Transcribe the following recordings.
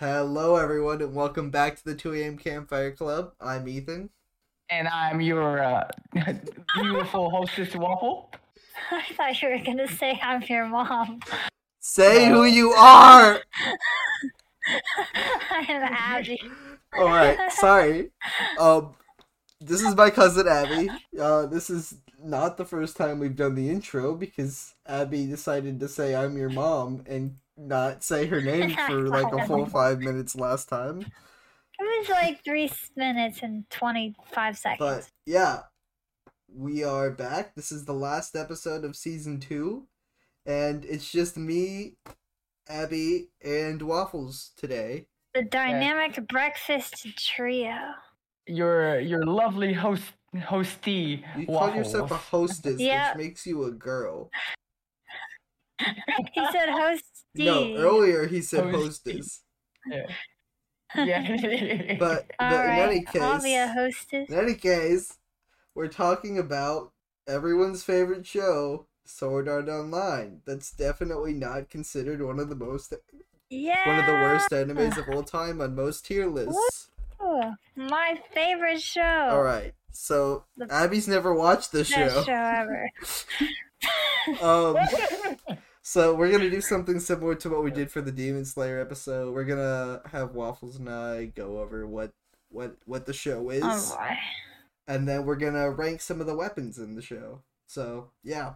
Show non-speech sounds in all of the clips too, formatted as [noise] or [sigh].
Hello, everyone, and welcome back to the 2 a.m. Campfire Club. I'm Ethan. And I'm your uh, [laughs] beautiful hostess, Waffle. [laughs] I thought you were gonna say I'm your mom. Say who you are! [laughs] I am Abby. Alright, sorry. Um, this is my cousin Abby. Uh, this is not the first time we've done the intro because Abby decided to say I'm your mom and not say her name [laughs] for like a full five minutes last time. It was like three minutes and 25 seconds. But yeah, we are back. This is the last episode of season two, and it's just me, Abby, and Waffles today. the dynamic breakfast trio. Your your lovely host hostee, You call yourself a hostess, Yeah. which makes you a girl. [laughs] He said host No, earlier he said Hostess. hostess. yeah. [laughs] But, but All in right, any I'll be a hostess. in any case, we're talking about everyone's favorite show, Sword Art Online. That's definitely not considered one of the most Yeah. one of the worst animes of all time on most tier lists. Ooh, my favorite show. All right. So The Abby's never watched the Best show. show ever. [laughs] Um, [laughs] so we're gonna do something similar to what we did for the Demon Slayer episode. We're gonna have Waffles and I go over what what what the show is, Oh boy. and then we're gonna rank some of the weapons in the show. So yeah,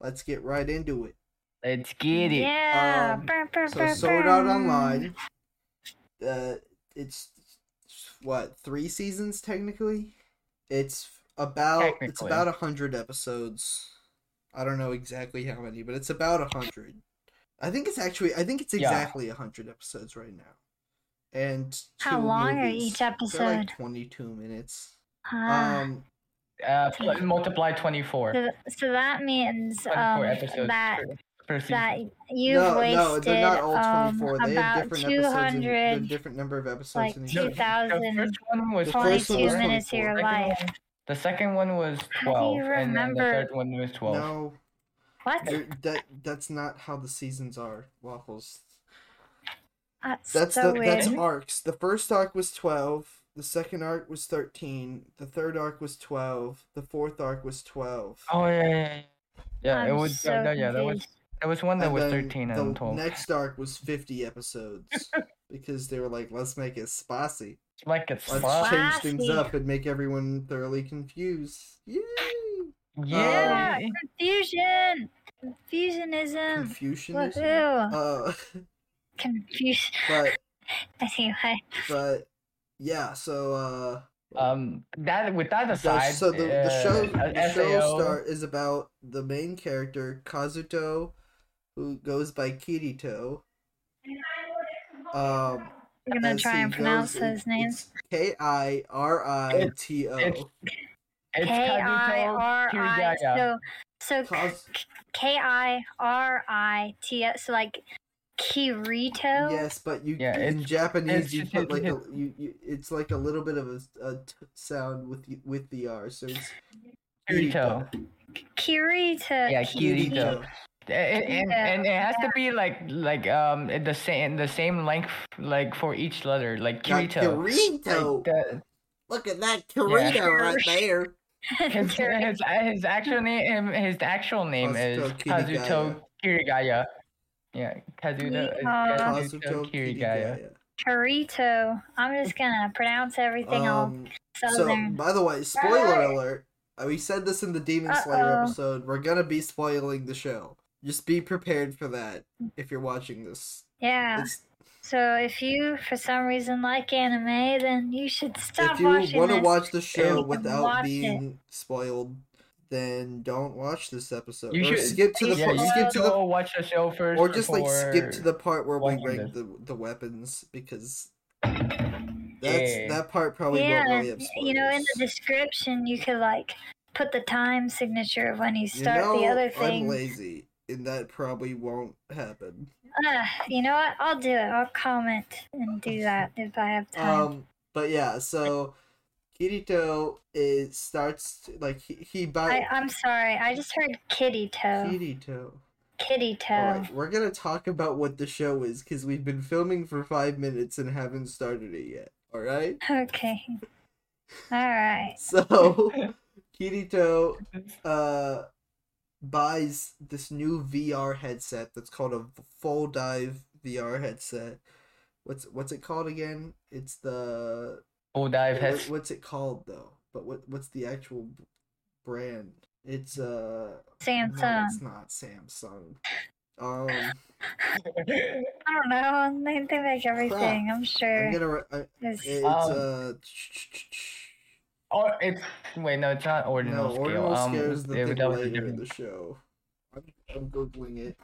let's get right into it. Let's get it. Yeah. Um, Brr, brr, So brr, Sword Art. Online, uh, it's what three seasons technically. It's about it's about a hundred episodes. I don't know exactly how many, but it's about a hundred. I think it's actually I think it's exactly a hundred episodes right now. And How two long are movies. each They're like episode? twenty two minutes. Ah. Um, Uh, multiply twenty four. so, so that means um, that per, per that you've no, no, wasted they're not all um, they about different episodes. In, 200 different number of episodes like in each. No, the thousand first one was The first one 22 minutes of your Second life. One- The second one was twelve, and then the third one was twelve. No, What? There- that that's not how the seasons are. Waffles. That's, That's so the weird. that's arcs. The first arc was twelve. The second arc was thirteen. The third arc was twelve. The fourth arc was twelve. Oh yeah, yeah, yeah. Yeah, it I'm was. so uh, that- yeah, that was. confused. There was one that And was then thirteen and twelve. next arc was fifty episodes [laughs] because they were like, let's make it spicy. Like it's Let's fun. change things Spicy. up and make everyone thoroughly confused. Yay! Yeah. Confusion. Confusionism. Confucianism. Woohoo. Uh, Confusion. but [laughs] Anyway. but yeah. So uh. um, that with that The- aside, so the, the uh, show uh, the show SAO start is about the main character Kazuto, who goes by Kirito. Um, We're gonna try and pronounce those names. it's K I R I T it's- O. It's K I Kazuto R I. Kirigaya. So so Kaz- K I R I T S. So like Kirito. Yes, but you Yeah, in Japanese you it's- put like a you, you it's like a little bit of a, a t- sound with the, with the R, so it's Kirito. Kirito. Yeah, Ki- Kirito. And, and, Yeah. and it has to be like like um the same the same length like for each letter like Like Kirito. Kirito. Like the, Look at that Kirito right [laughs] there. his, his his actual name his actual name is Kazuto Kazuto Kirigaya. Yeah, Kazuto, Uh, Kazuto Kazuto Kirigaya. Kirigaya. Kirito. I'm just gonna pronounce everything all Um, so, southern. by the way, spoiler alert. uh, We said this in the Demon Slayer Uh-oh. episode. We're gonna be spoiling the show. Just be prepared for that if you're watching this. yeah. It's, So if you, for some reason, like anime, then you should stop watching if you want to watch the show without watch it. being spoiled, then don't watch this episode. You or should- skip to the Yeah, part. Skip to the go watch the show first. or just like skip to the part where we watching rank the the weapons because that's Yeah. that part probably yeah, won't really have you know, in the description, you could like put the time signature of when you You start know, the other thing. I'm thing. lazy, and that probably won't happen. Ah, you know what? I'll do it. I'll comment and do that if I have time. Um, but yeah, so Kirito is starts like he he I, I'm sorry. I just heard kitty toe. Kirito. Kitty Toe. Alright, we're gonna talk about what the show is because we've been filming for five minutes and haven't started it yet. Alright? Okay. Alright. [laughs] So Kirito uh buys this new VR headset that's called a full dive VR headset. What's what's it called again? It's the Full dive what- what's it called though? But what what's the actual brand? It's uh no, Samsung. it's not Samsung. Um I don't know. They, they make everything. I'm sure. I'm sure. gonna re- I, It's- it's Um, uh Oh, it's wait, no, it's not ordinal no, scale. ordinal um, scale is the yeah, thing that was a in the show. I'm, I'm googling it.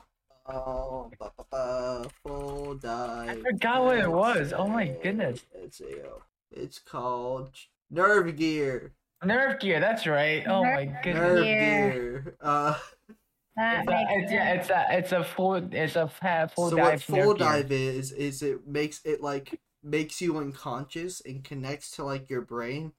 Oh, ba, ba, ba, full dive. I forgot what it was. Oh my goodness. It's a, it's called Nerve Gear. Nerve gear. That's right. Oh my goodness. Nerve Gear. Gear. Uh, that It's a, makes it's, yeah, it's a it's a full it's a fa- full so dive. what full nerve gear. dive is is it makes it like makes you unconscious and connects to like your brain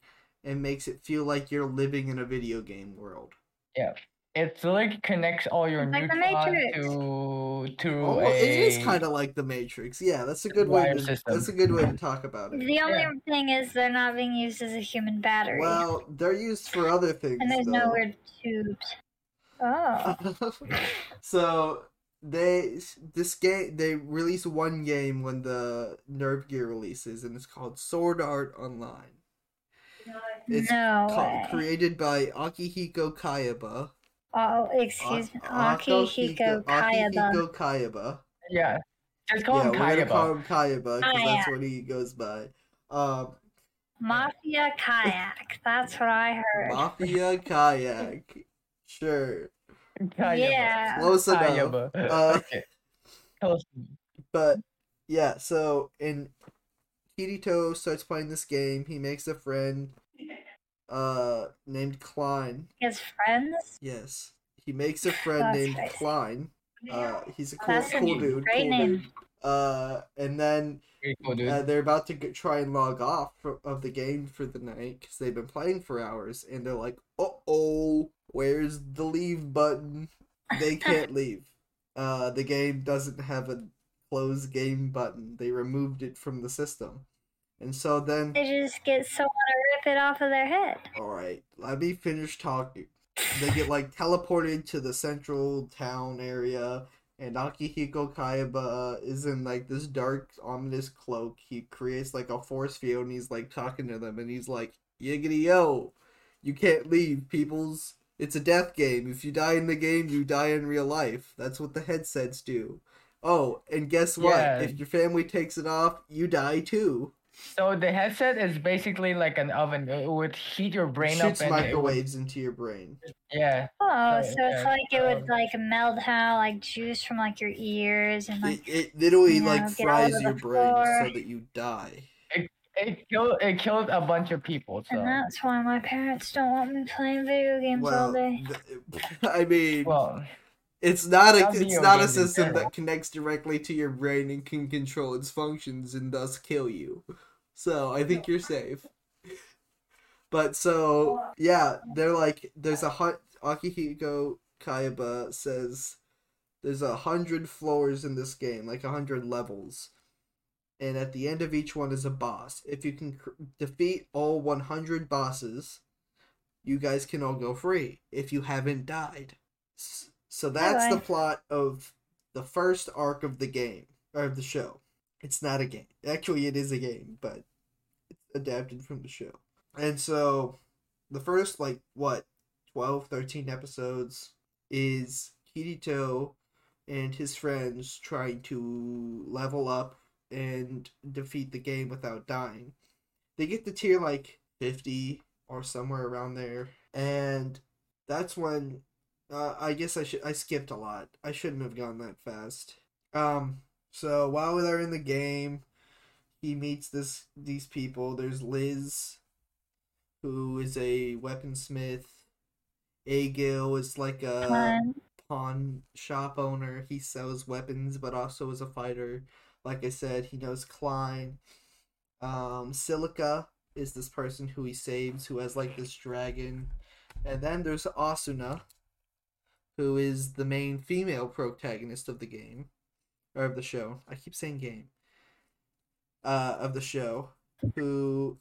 and makes it feel like you're living in a video game world. Yeah. It's like connects all your Like the to to Oh, a. it is kind of like the Matrix. Yeah, that's a good way. To, system. that's a good way to talk about it. The only Yeah. thing is they're not being used as a human battery. Well, they're used for other things. and there's no though. weird tubes. Oh. [laughs] so they this game they release one game when the Nerve Gear releases, and it's called Sword Art Online. It's no ca- created by Akihiko Kayaba. oh, excuse me. A- Akihiko Kayaba. Akihiko Kayaba. Yeah. Just call Yeah, him we're gonna Kayaba. call him Kayaba because that's Kayak. what he goes by. Um, Mafia Kayak. That's what I heard. Mafia Kayak. Sure. Kayaba. Yeah. Close enough. Kayaba. Uh, okay. Close. But yeah, so in Kirito starts playing this game, he makes a friend uh named Klein. His friends? Yes. He makes a friend That's named nice. Klein. Uh he's a cool That's a cool dude. great cool name. dude. Uh and then cool, uh, they're about to get, try and log off fro- of the game for the night because they've been playing for hours and they're like, "Uh oh, where's the leave button?" They can't [laughs] leave. Uh, the game doesn't have a close game button. They removed it from the system, and so then, They just get someone to rip it off of their head. all right, let me finish talking. They get like [laughs] teleported to the central town area, and Akihiko Kayaba uh, is in like this dark, ominous cloak. He creates like a force field, and he's like talking to them, and he's like, "Yiggity yo, you can't leave, peoples. It's a death game. If you die in the game, you die in real life. That's what the headsets do. Oh, and guess what? Yeah. If your family takes it off, you die too. So the headset is basically like an oven. It would heat your brain Shoots up and it would, microwaves into your brain. yeah. Oh, Right, so it's like it would like melt out like juice from like your ears and like It, it literally you know, like fries your brain floor. so that you die. It killed it killed a bunch of people. So and that's why my parents don't want me playing video games all day. th- [laughs] I mean, well, it's not a it's not a system that connects directly to your brain and can control its functions and thus kill you. So I think you're safe. But so yeah, they're like there's a hunt. Akihiko Kayaba says there's a hundred floors in this game, like a hundred levels, and at the end of each one is a boss. If you can cr- defeat all 100 bosses, you guys can all go free if you haven't died. S- So that's the plot of the first arc of the game or of the show. It's not a game. Actually, it is a game, but it's adapted from the show. And so the first like what 12 13 episodes is Kirito and his friends trying to level up and defeat the game without dying. They get to tier like 50 or somewhere around there and that's when uh, I guess I should I skipped a lot. I shouldn't have gone that fast. Um so while they're in the game, he meets this these people. There's Liz who is a weaponsmith. Agil is like a pawn shop owner. He sells weapons, but also is a fighter. Like I said, he knows Klein. Um, Silica is this person who he saves, who has like this dragon. And then there's Asuna, who is the main female protagonist of the game or of the show. I keep saying game. Uh, of the show, who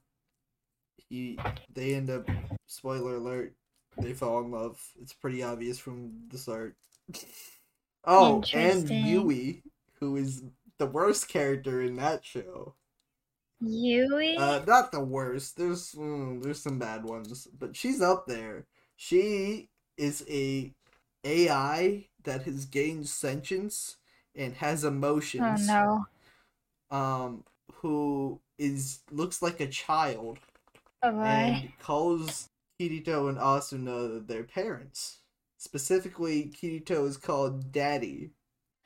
he they end up spoiler alert they fall in love. It's pretty obvious from the start. [laughs] oh, and. Yui, who is the worst character in that show. Yui? Uh, not the worst. There's mm, there's some bad ones, but she's up there. She is a AI that has gained sentience and has emotions. oh no. Um, who is looks like a child Oh and calls Kirito and Asuna their parents. Specifically, Kirito is called Daddy.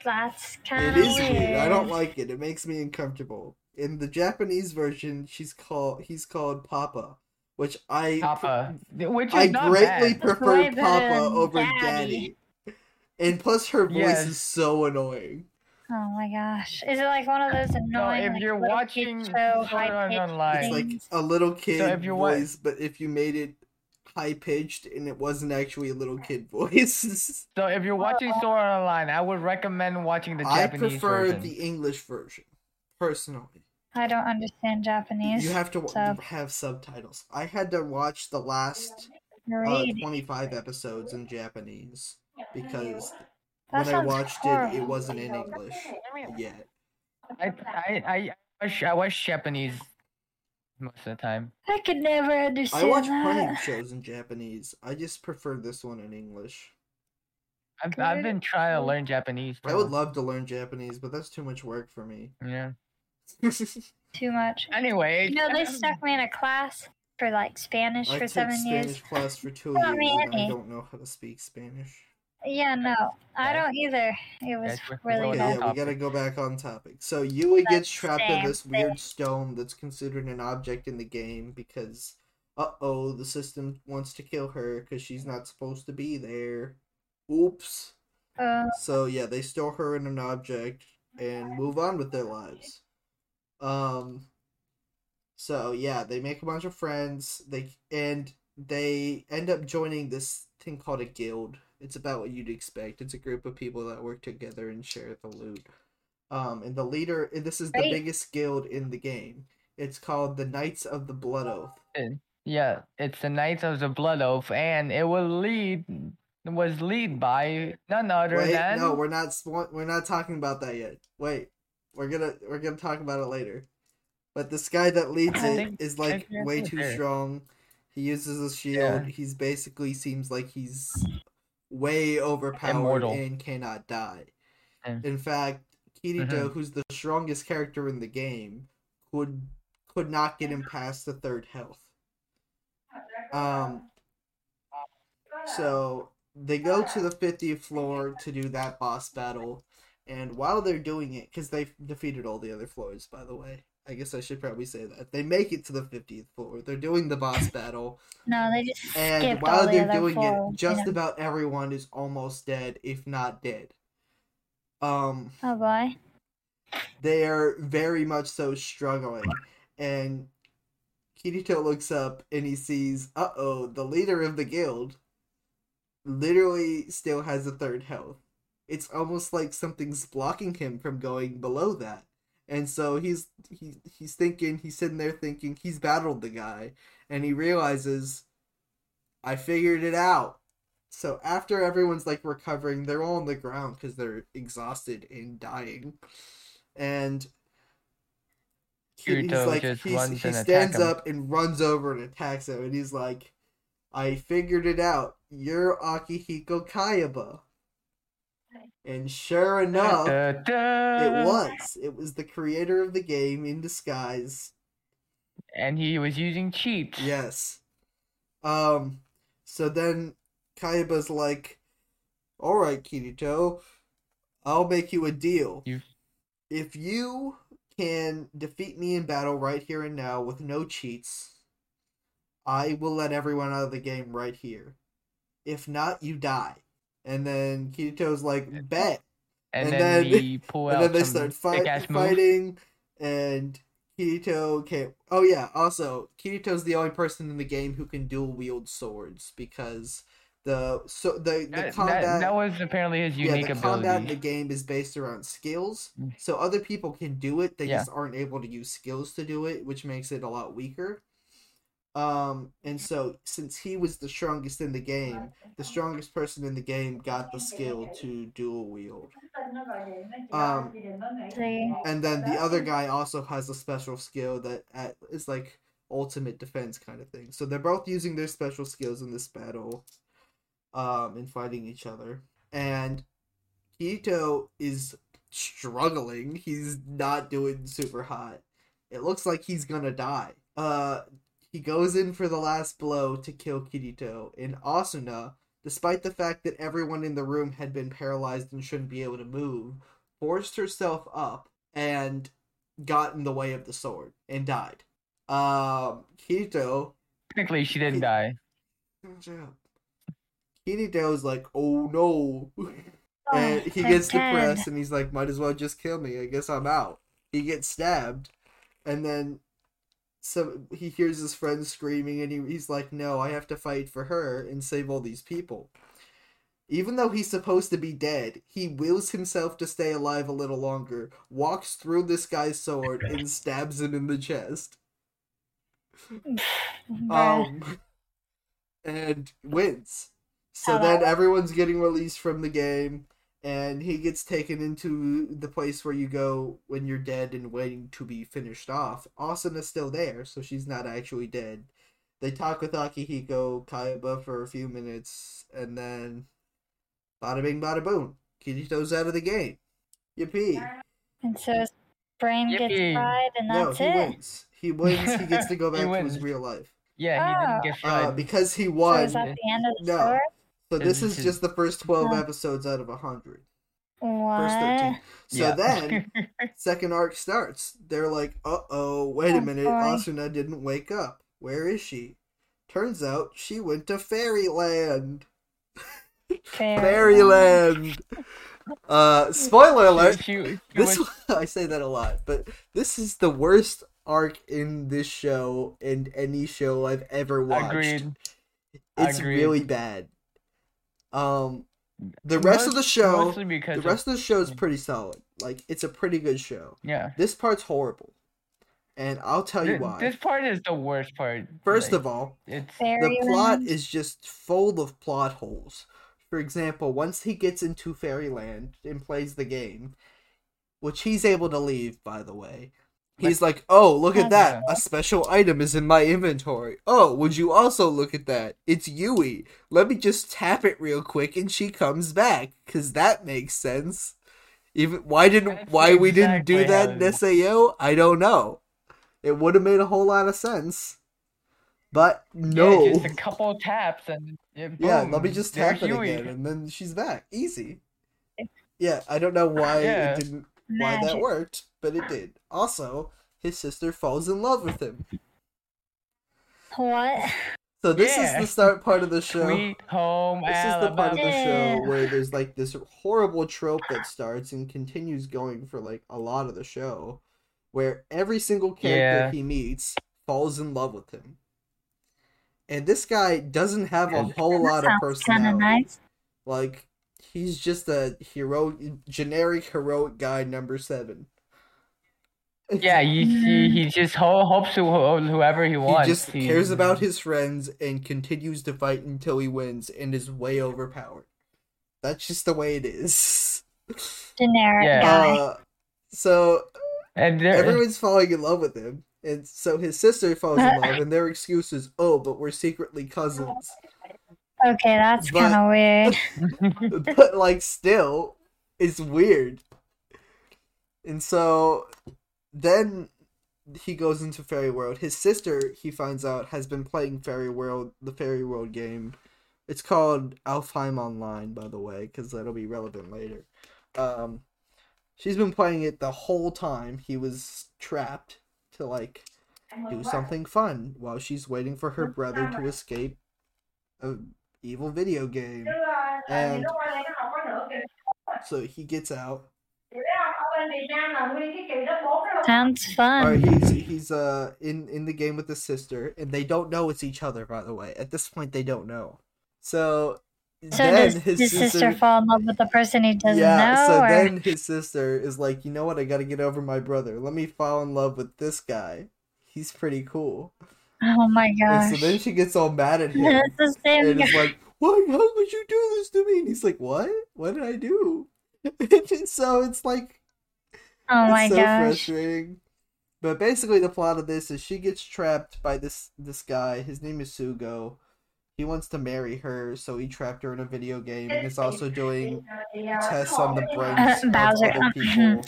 That's kind of is weird. weird. I don't like it. It makes me uncomfortable. In the Japanese version, she's called he's called Papa, which I Papa, which is I not greatly bad. prefer Papa over Daddy. Daddy. And plus, her voice Yes. is so annoying. Oh my gosh. Is it like one of those So annoying if like, you're little watching show Sword high Art pitched Online- It's like a little kid if you're wa- voice, but if you made it high pitched and it wasn't actually a little kid [laughs] voice. So if you're watching Sword Online, I would recommend watching the Japanese version. I prefer version. the English version, personally. I don't understand Japanese. You have to so- have subtitles. I had to watch the last uh, 25 episodes in Japanese because That when I sounds watched it, it wasn't in English yet. I I I watch, I watch Japanese most of the time. I could never understand I watch plenty of [laughs] shows in Japanese. I just prefer this one in English. I've, I've been trying to learn Japanese. I would love to learn Japanese, but that's too much work for me. Yeah. Too much. Anyway. You know, they stuck me in a class for like Spanish I for took seven Spanish years. class for two Not years, me and I don't know how to speak Spanish. Yeah, no, I don't either. It was Guys, we're- we're really Okay, bad. yeah, we gotta go back on topic. So Yui gets That's trapped in same this thing. weird stone that's considered an object in the game because, uh oh, the system wants to kill her because she's not supposed to be there. Oops. Uh, So yeah, they store her in an object and move on with their lives. Um. So yeah, they make a bunch of friends. They and they end up joining this thing called a guild. It's about what you'd expect. It's a group of people that work together and share the loot. Um, and the leader. And this is the Right. biggest guild in the game. It's called the Knights of the Blood Oath. Yeah, it's the Knights of the Blood Oath, and it will lead was lead by none other Wait, than no, we're not. We're not talking about that yet. Wait, we're gonna we're gonna talk about it later. But this guy that leads I it is like way too strong. He uses a shield. Yeah. He's basically seems like he's way overpowered Immortal. and cannot die. Yeah. In fact, Kirito, Mhm. who's the strongest character in the game, could could not get him past the third health. Um. So they go to the 50th floor to do that boss battle, and while they're doing it, because they've defeated all the other floors, by the way. I guess I should probably say that. They make it to the 50th floor. They're doing the boss [laughs] battle, no, they just and while the they're doing floors, it, just you know? about everyone is almost dead, if not dead. Um, Oh boy. they are very much so struggling, and Kirito looks up and he sees, uh oh, the leader of the guild literally still has a third health. It's almost like something's blocking him from going below that. And so he's he, he's thinking, he's sitting there thinking, he's battled the guy, and he realizes, I figured it out. So after everyone's like recovering, they're all on the ground because they're exhausted and dying. And he's like, he's, he stands up and runs over and attacks him, and he's like, I figured it out. You're Akihiko Kayaba. And sure enough, Da, da. it was. It was the creator of the game in disguise. and he was using cheats. Yes. Um. So then, Kayaba's like, "All right, Kirito, I'll make you a deal. You- If you can defeat me in battle right here and now with no cheats, I will let everyone out of the game right here. If not, you die." And then Kirito's like, "Bet." and, and then, then- he [laughs] pull and out then they start fight, fighting, and Kirito can't. Oh yeah, also Kirito's the only person in the game who can dual wield swords because The so the the That, combat that, that was apparently his unique yeah the combat in the game is based around skills. Mm. So other people can do it. They Yeah. just aren't able to use skills to do it, which makes it a lot weaker. Um, and so since he was the strongest in the game, the strongest person in the game got the skill to dual wield. Um, And then the other guy also has a special skill that at, is like ultimate defense kind of thing. So they're both using their special skills in this battle, um, and fighting each other. And Kito is struggling. He's not doing super hot. It looks like he's gonna die. Uh, he goes in for the last blow to kill Kirito, and Asuna, despite the fact that everyone in the room had been paralyzed and shouldn't be able to move, forced herself up and got in the way of the sword and died. Um, Kirito, Technically, she didn't die. Kirito's like, oh no. [laughs] and he gets depressed and he's like, might as well just kill me. I guess I'm out. He gets stabbed and then so he hears his friend screaming and he, he's like, no, I have to fight for her and save all these people. Even though he's supposed to be dead, he wills himself to stay alive a little longer, walks through this guy's sword, and [laughs] stabs him in the chest. [sighs] Um, and wins. So How then everyone's getting released from the game, and he gets taken into the place where you go when you're dead and waiting to be finished off. Asuna's still there, so she's not actually dead. They talk with Akihiko Kayaba for a few minutes, and then bada bing bada boom. Kirito's out of the game. Yippee. and so his brain gets fried, and that's No, he it. wins. He wins, he gets to go [laughs] back to his real life. Yeah, he Oh. didn't get Uh, because he So won. is that the end of the No. story? So this This is is- just the first 12 Huh. episodes out of 100. What? First 13. So Yeah. then, [laughs] second arc starts. They're like, uh oh, wait a Oh, minute, boy. Asuna didn't wake up. Where is she? Turns out she went to Fairyland. Fairyland! Uh, [laughs] spoiler alert! She- she- she This was- [laughs] I say that a lot, but this is the worst arc in this show and any show I've ever watched. agreed. It's Agreed. really bad. Um, the rest of the show, because the rest of the show is pretty solid. Like it's a pretty good show. yeah. This part's horrible, and I'll tell you Th- why. This part is the worst part. First like, of all, it's the plot is just full of plot holes. For example, once he gets into Fairyland and plays the game, which he's able to leave, by the way, he's like, "Oh, look at that! A special item is in my inventory. Oh, would you also look at that? It's Yui. Let me just tap it real quick, and she comes back. Cause that makes sense. Even why didn't why we didn't do that in Sao? I don't know. It would have made a whole lot of sense, but no. yeah, just a couple taps and yeah, Yeah, let me just tap it Yui. again, and then she's back. Easy. Yeah, I don't know why Yeah. it didn't, why that worked, but it did. Also, his sister falls in love with him. What? So this Yeah. is the start part of the show. Sweet home This is the part of the show where there's like this horrible trope that starts and continues going for like a lot of the show, where every single character Yeah. he meets falls in love with him. And this guy doesn't have a whole lot of of personality. nice. Like he's just a hero, generic heroic guy number seven. Yeah, [laughs] he, he, he just ho- hopes to ho- whoever he wants. he wants. just cares about his friends and continues to fight until he wins and is way overpowered. That's just the way it is. [laughs] Generic Yeah. guy. Uh, so and there, everyone's falling in love with him, and so his sister falls in love, and their excuse is, "Oh, but we're secretly cousins." okay, that's kind of weird. [laughs] but like, still, it's weird. And so then he goes into Fairy World. His sister, he finds out, has been playing Fairy World, the Fairy World game. It's called Alfheim Online, by the way, because that'll be relevant later. Um, she's been playing it the whole time. He was trapped to like do something fun while she's waiting for her brother to escape a evil video game. And so he gets out. Sounds fun. he's he's uh in in the game with his sister, and they don't know it's each other. By the way, at this point they don't know. So So then does his his sister, sister fall in love with the person he doesn't yeah, know? so or... then his sister is like, you know what? I got to get over my brother. Let me fall in love with this guy. He's pretty cool. Oh my And gosh. so then she gets all mad at [laughs] him. It's the same and guy. it's like, why? How could you do this to me? And he's like, what? What did I do? [laughs] and so it's like, Oh my it's so gosh. frustrating. But basically, the plot of this is she gets trapped by this this guy. His name is Sugo. He wants to marry her, so he trapped her in a video game, and is also doing tests on the brains [laughs] of Bowser. other [laughs] people.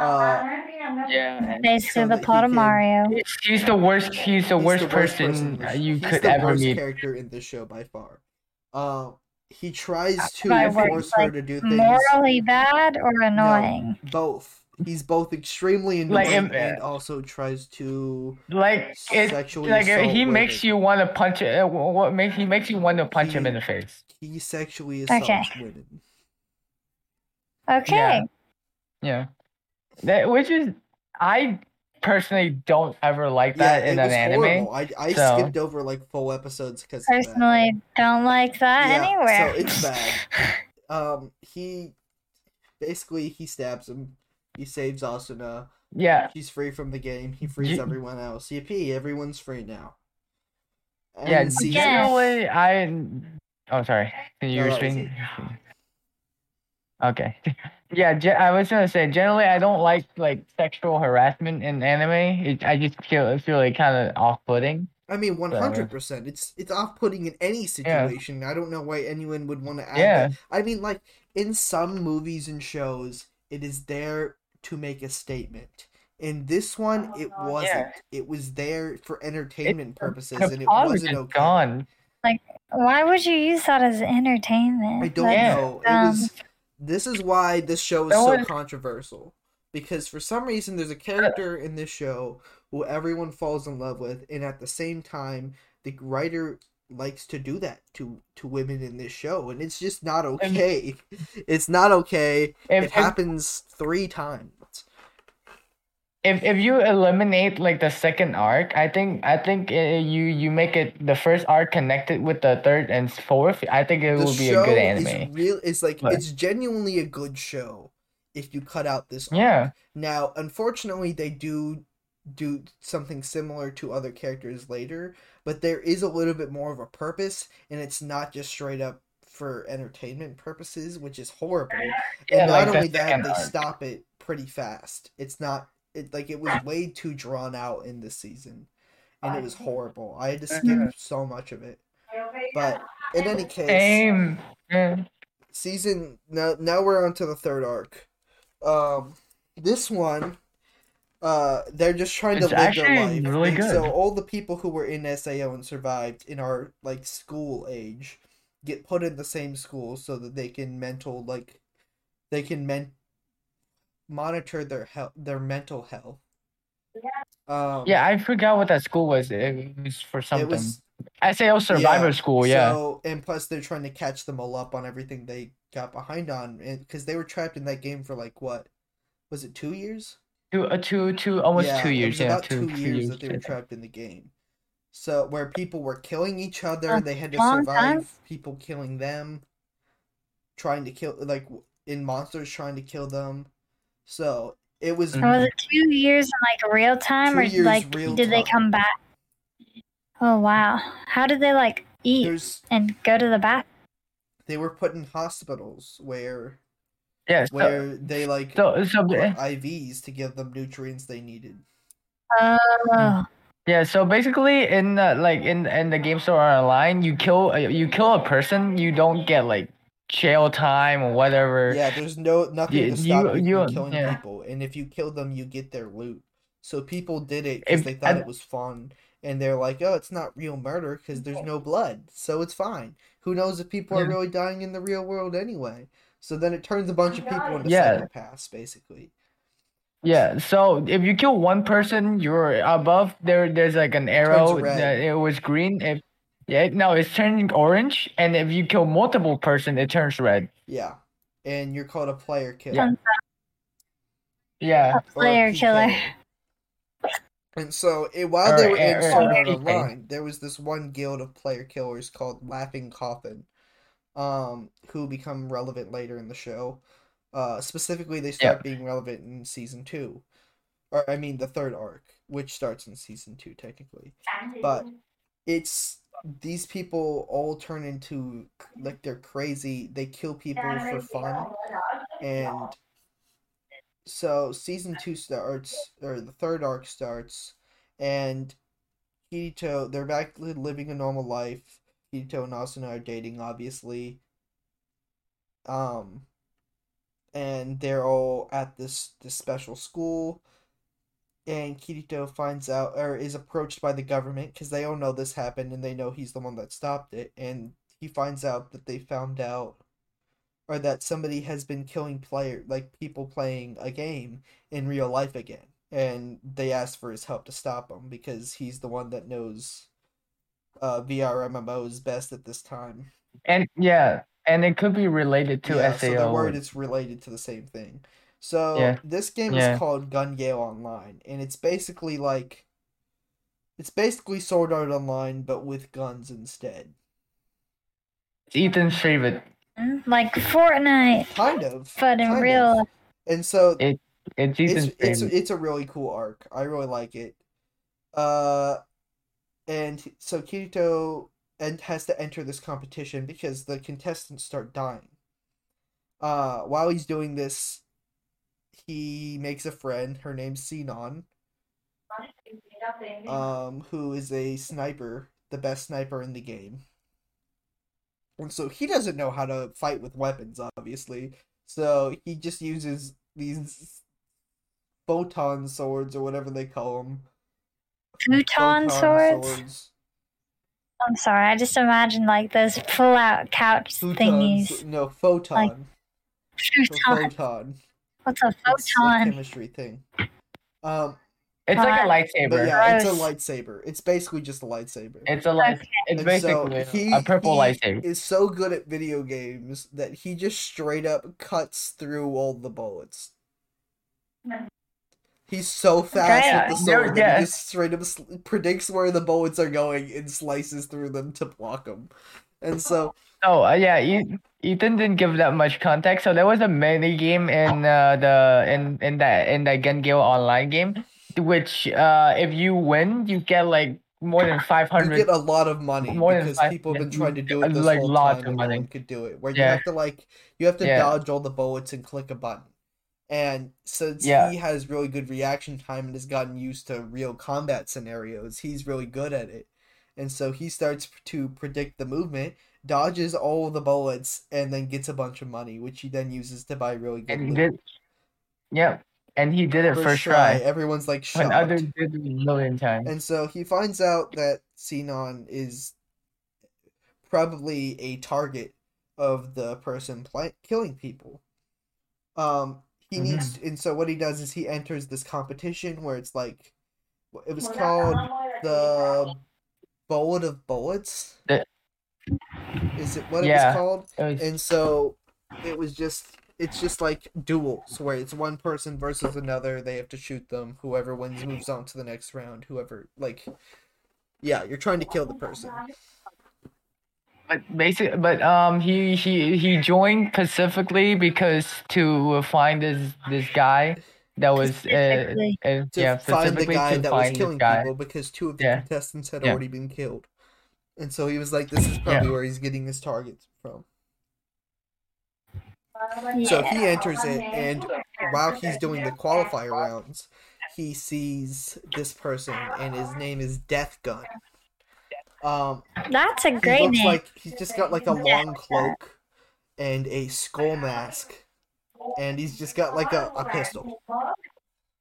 Uh, Yeah. Basically, so the plot of can- Mario. He's the worst. He's the He's worst the person, in the- you he's could the ever worst meet. character in this show by far. Uh, he tries to By worst, force her like, to do things. Morally bad or annoying? both. He's both extremely annoying um, and also tries to Like it, sexually like uh, assault he makes women. you want to punch it. What makes he makes you want to punch him in the face? He sexually assaults Okay. women. Okay. Yeah, that which is I personally don't ever like that in it an was anime. horrible. I, I so- skipped over like full episodes because Personally, don't like that Yeah, anywhere. so it's bad. [laughs] Um, he basically he stabs him. He saves Asuna. Yeah, He's free from the game. He frees You- everyone else. Yippee! Everyone's free now. And yeah. season- Generally, I. Oh, sorry. Can you No, that was restrain? Okay. [laughs] Yeah, ge- I was gonna say generally I don't like like sexual harassment in anime. It, I just feel I feel like kind of off-putting. I mean, one hundred percent. It's it's off putting in any situation. Yeah. situation. I don't know why anyone would want to add Yeah. that. I mean, like in some movies and shows, it is there to make a statement. In this one, it [laughs] wasn't. It was there for entertainment purposes, and it was wasn't just okay. gone. Why would you use that as entertainment? I don't Like, Yeah. know. It um, was. This is why this show is so controversial. Because for some reason, there's a character in this show who everyone falls in love with, and at the same time, the writer likes to do that to to women in this show, and it's just not okay. [laughs] it's not okay. If, it happens three times. If if you eliminate like the second arc, I think I think uh, you you make it the first arc connected with the third and fourth. I think it The will be a good is real. It's like But- it's genuinely a good show if you cut out this. Yeah. Now, unfortunately, they do do something similar to other characters later, but there is a little bit more of a purpose, and it's not just straight up for entertainment purposes, which is horrible. Yeah, and not like only that, they arc. stop it pretty fast. It's not it like it was way too drawn out in this season, and it was horrible. I had to skip so much of it. But in any case, Same. Season now now we're on to the third arc um this one uh they're just trying to It's live their life really and good. so all the people who were in sao and survived in our like school age get put in the same school so that they can mental like they can men- monitor their health their mental health um Yeah, I forgot what that school was. It was for something. it was SAO Survivor Yeah, School, yeah. So and plus they're trying to catch them all up on everything they got behind on, because they were trapped in that game for like what, was it two years? Two, uh, two, two, almost yeah, two it years. was Yeah, about two, two two years years. that they were trapped in the game. So where people were killing each other, A they had to survive time? people killing them, trying to kill like in monsters trying to kill them. So it was. Was it two years in like real time, Two or years like real did they come back? Oh wow! How did they like eat there's and go to the bath? they were put in hospitals where Yeah, so, where they like so, so, put IVs to give them nutrients they needed. Oh, yeah, so basically, in the, like in in the game Sword Online, you kill uh, you kill a person, you don't get like jail time or whatever. Yeah, there's no nothing You- to stop you- you, from killing yeah. people, and if you kill them, you get their loot. So people did it because they thought and- it was fun, and they're like, "Oh, it's not real murder because there's no blood, so it's fine." Who knows if people are really dying in the real world anyway? So then it turns a bunch of people into Yeah. psychopaths, basically. Yeah, so if you kill one person, you're above there. There's like an arrow that it was green. If yeah, no, it's turning orange, and if you kill multiple person, it turns red. Yeah, and you're called a player killer. Yeah. Yeah, a player PK. killer. And so, it, while Or they were a- in or Sword Art Online, there was this one guild of player killers called Laughing Coffin. um, who become relevant later in the show. Uh, specifically, they start Yeah. being relevant in season two, or I mean the third arc, which starts in season two technically. But it's these people all turn into like they're crazy. They kill people for fun, and so season two starts, or the third arc starts, and Kirito they're back living a normal life. Kirito and Asuna are dating, obviously. Um, and they're all at this this special school. And Kirito finds out or is approached by the government because they all know this happened and they know he's the one that stopped it. And he finds out that they found out or that somebody has been killing player like people playing a game in real life again. And they ask for his help to stop him because he's the one that knows uh VR MMOs best at this time. And yeah, and it could be related to yeah, SAO. so they're worried it's related to the same thing. So Yeah. this game Yeah. is called Gun Gale Online, and it's basically like it's basically Sword Art Online, but with guns instead. It's Ethan's favorite. Like Fortnite, Kind of. but in kind of. real. And so It- It's Ethan's it's it's it's a really cool arc. I really like it. Uh, and so Kirito and has to enter this competition because the contestants start dying. Uh, while he's doing this, he makes a friend. Her name's Sinon, um, who is a sniper, the best sniper in the game. And so he doesn't know how to fight with weapons, obviously. So he just uses these photon swords or whatever they call them. Photon, swords? I'm sorry, I just imagine like those pull out couch Photons. thingies. No, photon. Like- Or photon. What's a It's a photon? chemistry thing. Um, It's like a lightsaber. but yeah, it's a lightsaber. It's basically just a lightsaber. It's a light. Okay. It's And so he- a purple he lightsaber. is so good at video games that he just straight up cuts through all the bullets. He's so fast Great. with the sword that he just straight up sl- predicts where the bullets are going and slices through them to block them. And so, Oh uh, yeah, E- Ethan didn't give that much context. So there was a mini game in uh, the in in that in that Gun Gale online game, which uh, if you win, you get like more than five hundred. you get a lot of money More than because five- people have been trying to do it this like, whole lots time of and no money. one could do it. Where you have to like you have to Yeah. dodge all the bullets and click a button. And since Yeah. he has really good reaction time and has gotten used to real combat scenarios, he's really good at it. And so he starts to predict the movement, dodges all the bullets, and then gets a bunch of money, which he then uses to buy really good And he loot. did. Yep, and he did it first, First try. Everyone's like shocked. When shocked. others did it a million times. And so he finds out that Sinon is probably a target of the person pla killing people. Um, he Mhm. needs, and so what he does is he enters this competition where it's like, it was called the Bullet of Bullets. The- Is it what it Yeah. was called? It was- And so it was just it's just like duels where it's one person versus another, they have to shoot them. Whoever wins moves on to the next round. Whoever like Yeah, you're trying to kill the person. But basically, but um, he he he joined specifically because to find this this guy that was uh, Specifically. uh To yeah find the specifically guy to that was killing people because two of the Yeah. contestants had Yeah. already been killed. And so he was like, This is probably where he's getting his targets from. So he enters it, and while he's doing the qualifier rounds, he sees this person, and his name is Death Gun. Um, That's a great he great looks name. like he's just got like a long cloak and a skull mask, and he's just got like a, a pistol.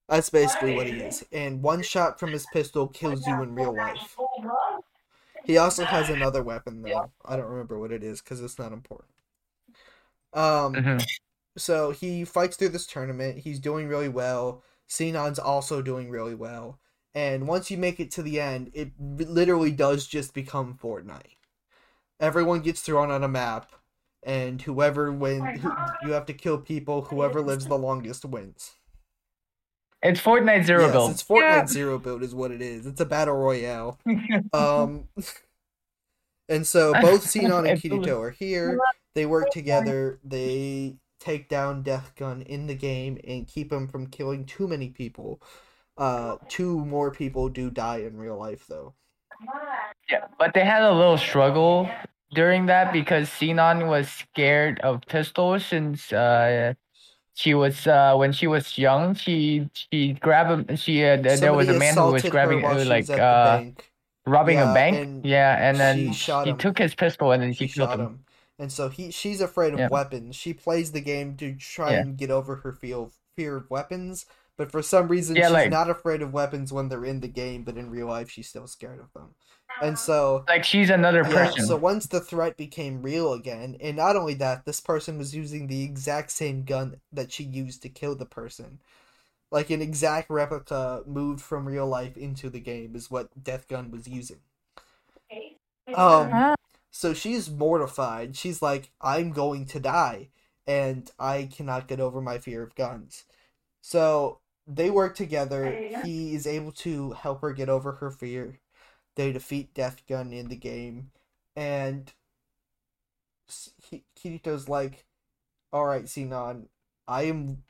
That's basically what he is. And one shot from his pistol kills you in real life. He also has another weapon though. I don't remember what it is because it's not important. Um, Mhm. so he fights through this tournament. He's doing really well. Sinon's also doing really well. And once you make it to the end, it literally does just become Fortnite. Everyone gets thrown on a map, and whoever wins, who, you have to kill people. Whoever lives the longest wins. It's Fortnite Zero yes, Build. it's Fortnite Yeah. Zero Build is what it is. It's a battle royale. [laughs] Um, and so [laughs] both Sinon and It's Kirito are here, they work together. They take down Death Gun in the game and keep him from killing too many people. Uh, two more people do die in real life though. Yeah, but they had a little struggle during that because Sinon was scared of pistols since uh she was uh when she was young she she grabbed him she uh, there was a man who was her grabbing she like was at the uh bank. robbing Yeah, a bank and yeah and then she he took his pistol and then She she killed shot him. him. And so he she's afraid of Yeah. weapons. She plays the game to try Yeah. and get over her fear fear of weapons, but for some reason she's like- not afraid of weapons when they're in the game, but in real life she's still scared of them. And so like she's another yeah, person so once the threat became real again, and not only that, this person was using the exact same gun that she used to kill the person. Like an exact replica moved from real life into the game is what Death Gun was using. Um Oh, so she's mortified. She's like, I'm going to die, and I cannot get over my fear of guns. So they work together. He is able to help her get over her fear. They defeat Death Gun in the game, and Kirito's like, All right, Sinon, I am.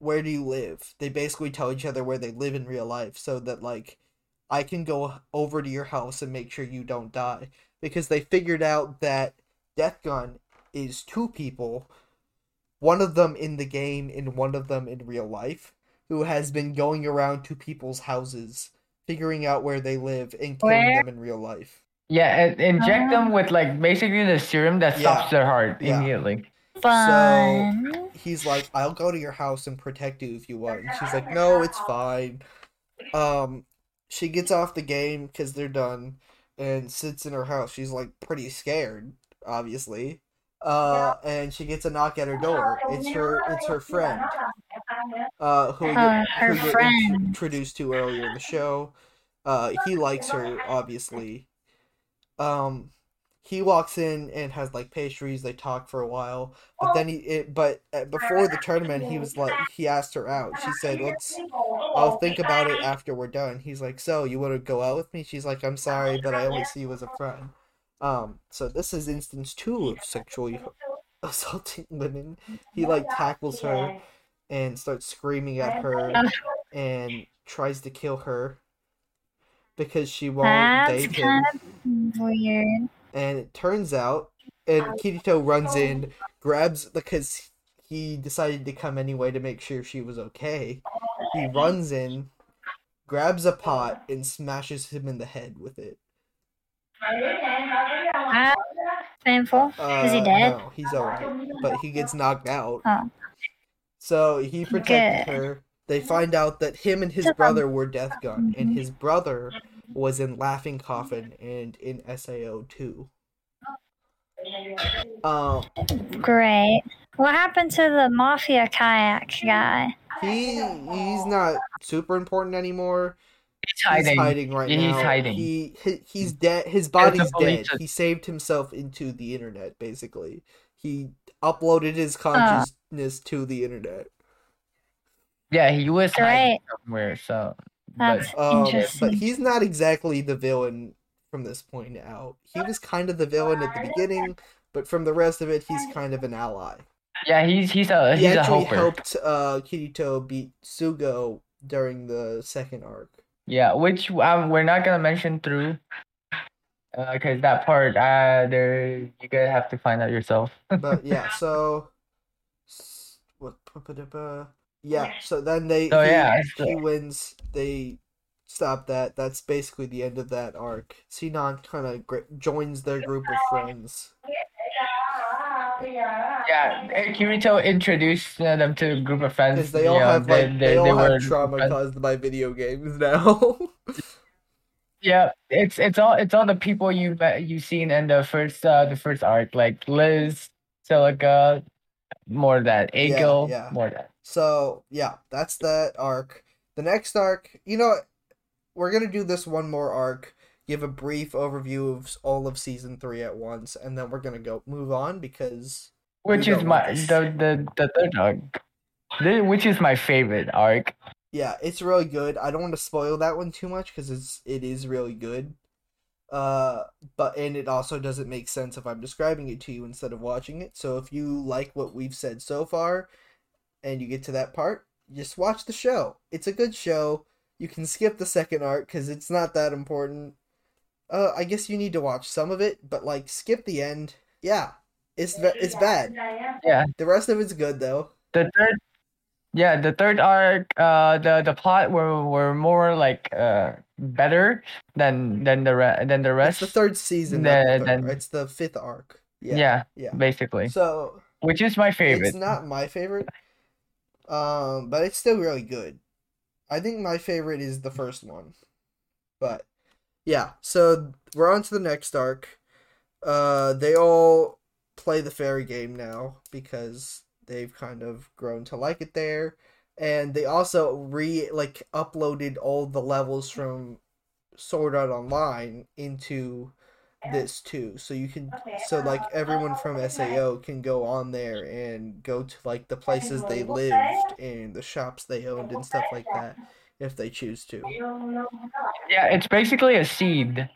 Where do you live? They basically tell each other where they live in real life so that, like, I can go over to your house and make sure you don't die because they figured out that Death Gun is two people, one of them in the game and one of them in real life, who has been going around to people's houses, figuring out where they live and killing Where? them in real life. yeah and inject them Uh-huh. with like basically the serum that stops Yeah. their heart Yeah. immediately fun. He's like, "I'll go to your house and protect you if you want." And she's like, "No, it's fine." Um, she gets off the game because they're done and sits in her house. She's like pretty scared, obviously. Uh, and she gets a knock at her door. It's her. It's her friend. Uh, who Oh, her who friend. introduced to earlier in the show. Uh, he likes her obviously. Um, he walks in and has like pastries. They talk for a while, but then he. It, but uh, before the tournament, he was like he asked her out. She said, "Let's I'll think about it after we're done. He's like, so you want to go out with me? She's like, I'm sorry, but I only see you as a friend. Um, so this is instance two of sexually assaulting women. He like tackles her and starts screaming at her and tries to kill her because she won't That's date him. kind of weird. And it turns out, and Kirito runs in, grabs because he decided to come anyway to make sure she was okay. He runs in, grabs a pot, and smashes him in the head with it. Ah, painful. Uh, Is he dead? No, he's alright, but he gets knocked out. Oh. So he protected Good. her. They find out that him and his brother were Death Gun, and his brother was in Laughing Coffin and in SAO 2. Um, Great. What happened to the mafia kayak guy? he he's not super important anymore. he's He's hiding, hiding right Yeah, now. he's hiding. He, he he's dead. His body's dead. are- He saved himself into the internet. Basically, he uploaded his Uh. Consciousness to the internet. yeah he was hiding Great. somewhere so That's but Um, interesting. but he's not exactly the villain from this point out. He was kind of the villain at the beginning, but from the rest of it, he's kind of an ally. yeah he's he's a He he's a actually helper helped uh, Kirito beat Sugo during the second arc. Yeah, which um, we're not gonna mention through, because that part, uh, there you gotta have to find out yourself. [laughs] But yeah, so s- what? pa-pa-da-pa. Yeah, so then they So, he, yeah, so- he wins. They stop that. That's basically the end of that arc. Sinon kind of gr- joins their group of friends. Yeah, Kirito introduced them to a group of friends. Because they you all know, have they, like they, they, all they have trauma friends. caused by video games now. [laughs] Yeah, it's it's all it's all the people you met you seen in the first uh the first arc, like Liz, Silica, more of that, Yeah, yeah. more of that. so yeah, that's that arc. The next arc, you know, we're gonna do this one more arc. Give a brief overview of all of season three at once, and then we're gonna go move on because Which is my the the the third arc, Thi- which is my favorite arc. yeah, it's really good. I don't want to spoil that one too much because it's it is really good. Uh, but and it also doesn't make sense if I'm describing it to you instead of watching it. So if you like what we've said so far, and you get to that part, just watch the show. It's a good show. You can skip the second arc because it's not that important. Uh, I guess you need to watch some of it, but like skip the end. Yeah, it's it's bad. Yeah. The rest of it's good though. The third, yeah, the third arc, uh, the the plot were were more like uh better than than the re- than the rest. It's the third season. The- the third. then- It's the fifth arc. Yeah, Yeah. Yeah. basically, So which is my favorite. it's not my favorite. Um, but it's still really good. I think my favorite is the first one. But yeah, so we're on to the next arc. Uh they all play the fairy game now because they've kind of grown to like it there. And they also re like uploaded all the levels from Sword Art Online into this too. So you can so like everyone from SAO can go on there and go to like the places they lived and the shops they owned and stuff like that if they choose to. Yeah, it's basically a seed,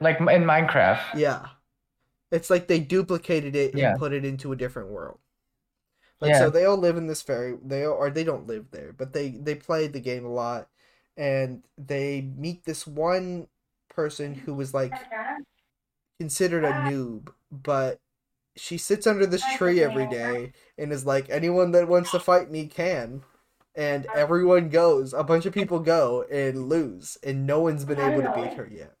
like in Minecraft. Yeah. It's like they duplicated it and Yeah. put it into a different world. Like Yeah. so they all live in this fairy they all, or they don't live there, but they they play the game a lot and they meet this one person who was like considered a noob, but she sits under this tree every day and is like anyone that wants to fight me can. And everyone goes, a bunch of people go and lose, and no one's been able to beat her yet.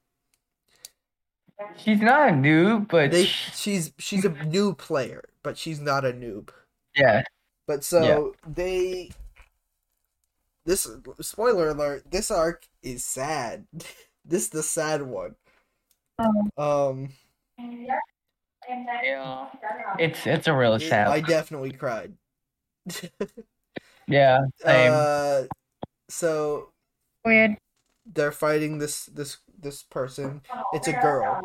She's not a noob, but They she's she's a new player, but she's not a noob. Yeah, But so they this spoiler alert, this arc is sad. [laughs] this is the sad one. Um yeah. it's it's a real it- sad. I definitely cried. yeah, same. uh so Weird. they're fighting this this this person. It's a girl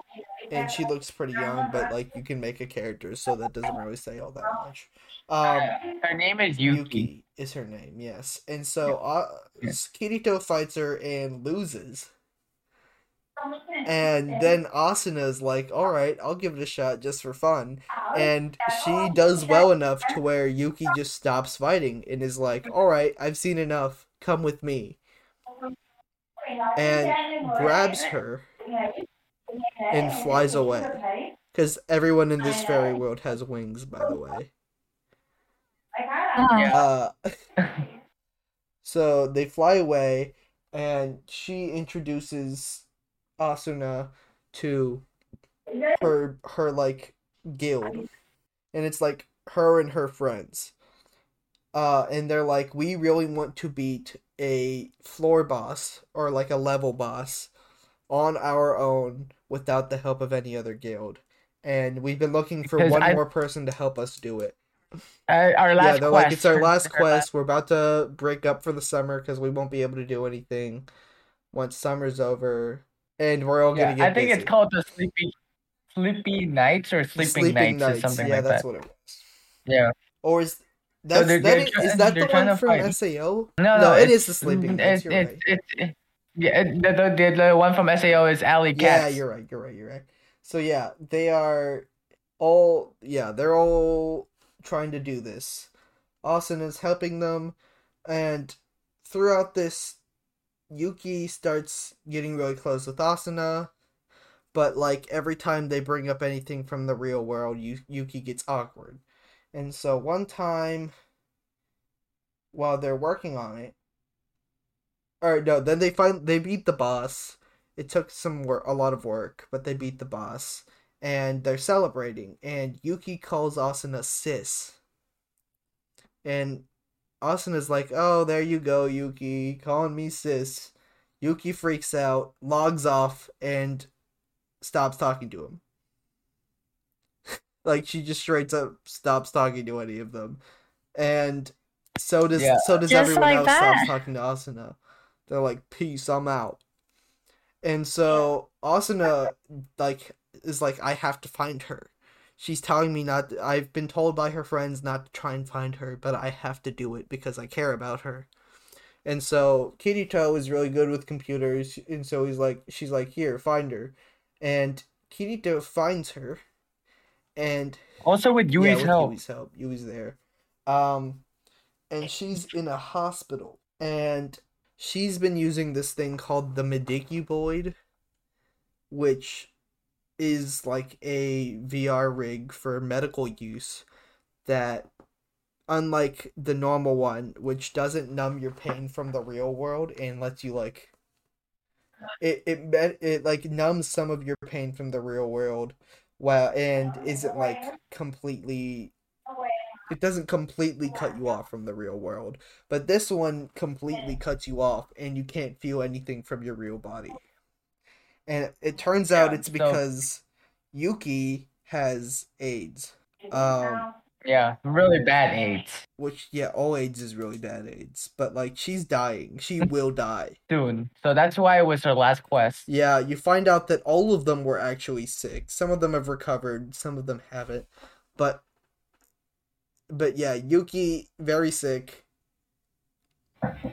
and she looks pretty young, but like you can make a character so that doesn't really say all that much. Um Her name is Yuki. Yuki is her name, yes. And so uh, Yeah. Kirito fights her and loses. [laughs] And then Asuna's like, all right, I'll give it a shot just for fun. And she does well enough to where Yuki just stops fighting and is like, all right, I've seen enough. Come with me. And grabs her and flies away. Because everyone in this fairy world has wings, by the way. Yeah. Uh, so they fly away, and she introduces Asuna to her her like guild, and it's like her and her friends. Uh, and they're like, we really want to beat a floor boss or like a level boss on our own without the help of any other guild. And we've been looking for Because one I- more person to help us do it. Uh, our last yeah, they're quest. like, it's our last quest. We're about to break up for the summer because we won't be able to do anything once summer's over, and we're all Yeah, gonna get. I think it's called the sleepy, sleepy nights or sleeping, nights, or something yeah, like that. Yeah, that's that. what it was. Yeah. Or is that's they're- that they're is, try- is that the one from fight. Sao? No, No, it it's- the Sleeping Knights. It's, right. it- yeah, the, the, the, one from SAO is Alley Yeah, you're right. You're right. You're right. So yeah, they are all yeah, they're all trying to do this. Austin is helping them, and throughout this, Yuki starts getting really close with Asuna, but like every time they bring up anything from the real world, Yu- Yuki gets awkward. And so one time, while they're working on it, or no, then they find they beat the boss. It took some work, a lot of work, but they beat the boss, and they're celebrating. And Yuki calls Asuna sis, and Asuna's like, "Oh, there you go, Yuki, calling me sis." Yuki freaks out, logs off, and stops talking to him. [laughs] like she just straight up stops talking to any of them, and so does Yeah. so does Just everyone like else that. stops talking to Asuna. They're like, "Peace, I'm out." And so Asuna like is like, "I have to find her." She's telling me not. To, I've been told by her friends not to try and find her, but I have to do it because I care about her. And so Kirito is really good with computers, and so he's like, she's like, "Here, find her." and Kirito finds her, and Also with Yui's yeah, help. Yui's help, Yui's there, um, and she's in a hospital, and she's been using this thing called the Medicuboid, which is like a VR rig for medical use that unlike the normal one which doesn't numb your pain from the real world and lets you like it it it, like numbs some of your pain from the real world while and isn't like completely it doesn't completely cut you off from the real world. But this one completely cuts you off and you can't feel anything from your real body and it turns out Yeah, it's so- because Yuki has AIDS. Um, Yeah, really bad AIDS. which yeah, all AIDS is really bad AIDS, but like she's dying. She [laughs] will die. Soon. So that's why it was her last quest. Yeah, you find out that all of them were actually sick. Some of them have recovered, some of them haven't. But but yeah, Yuki very sick.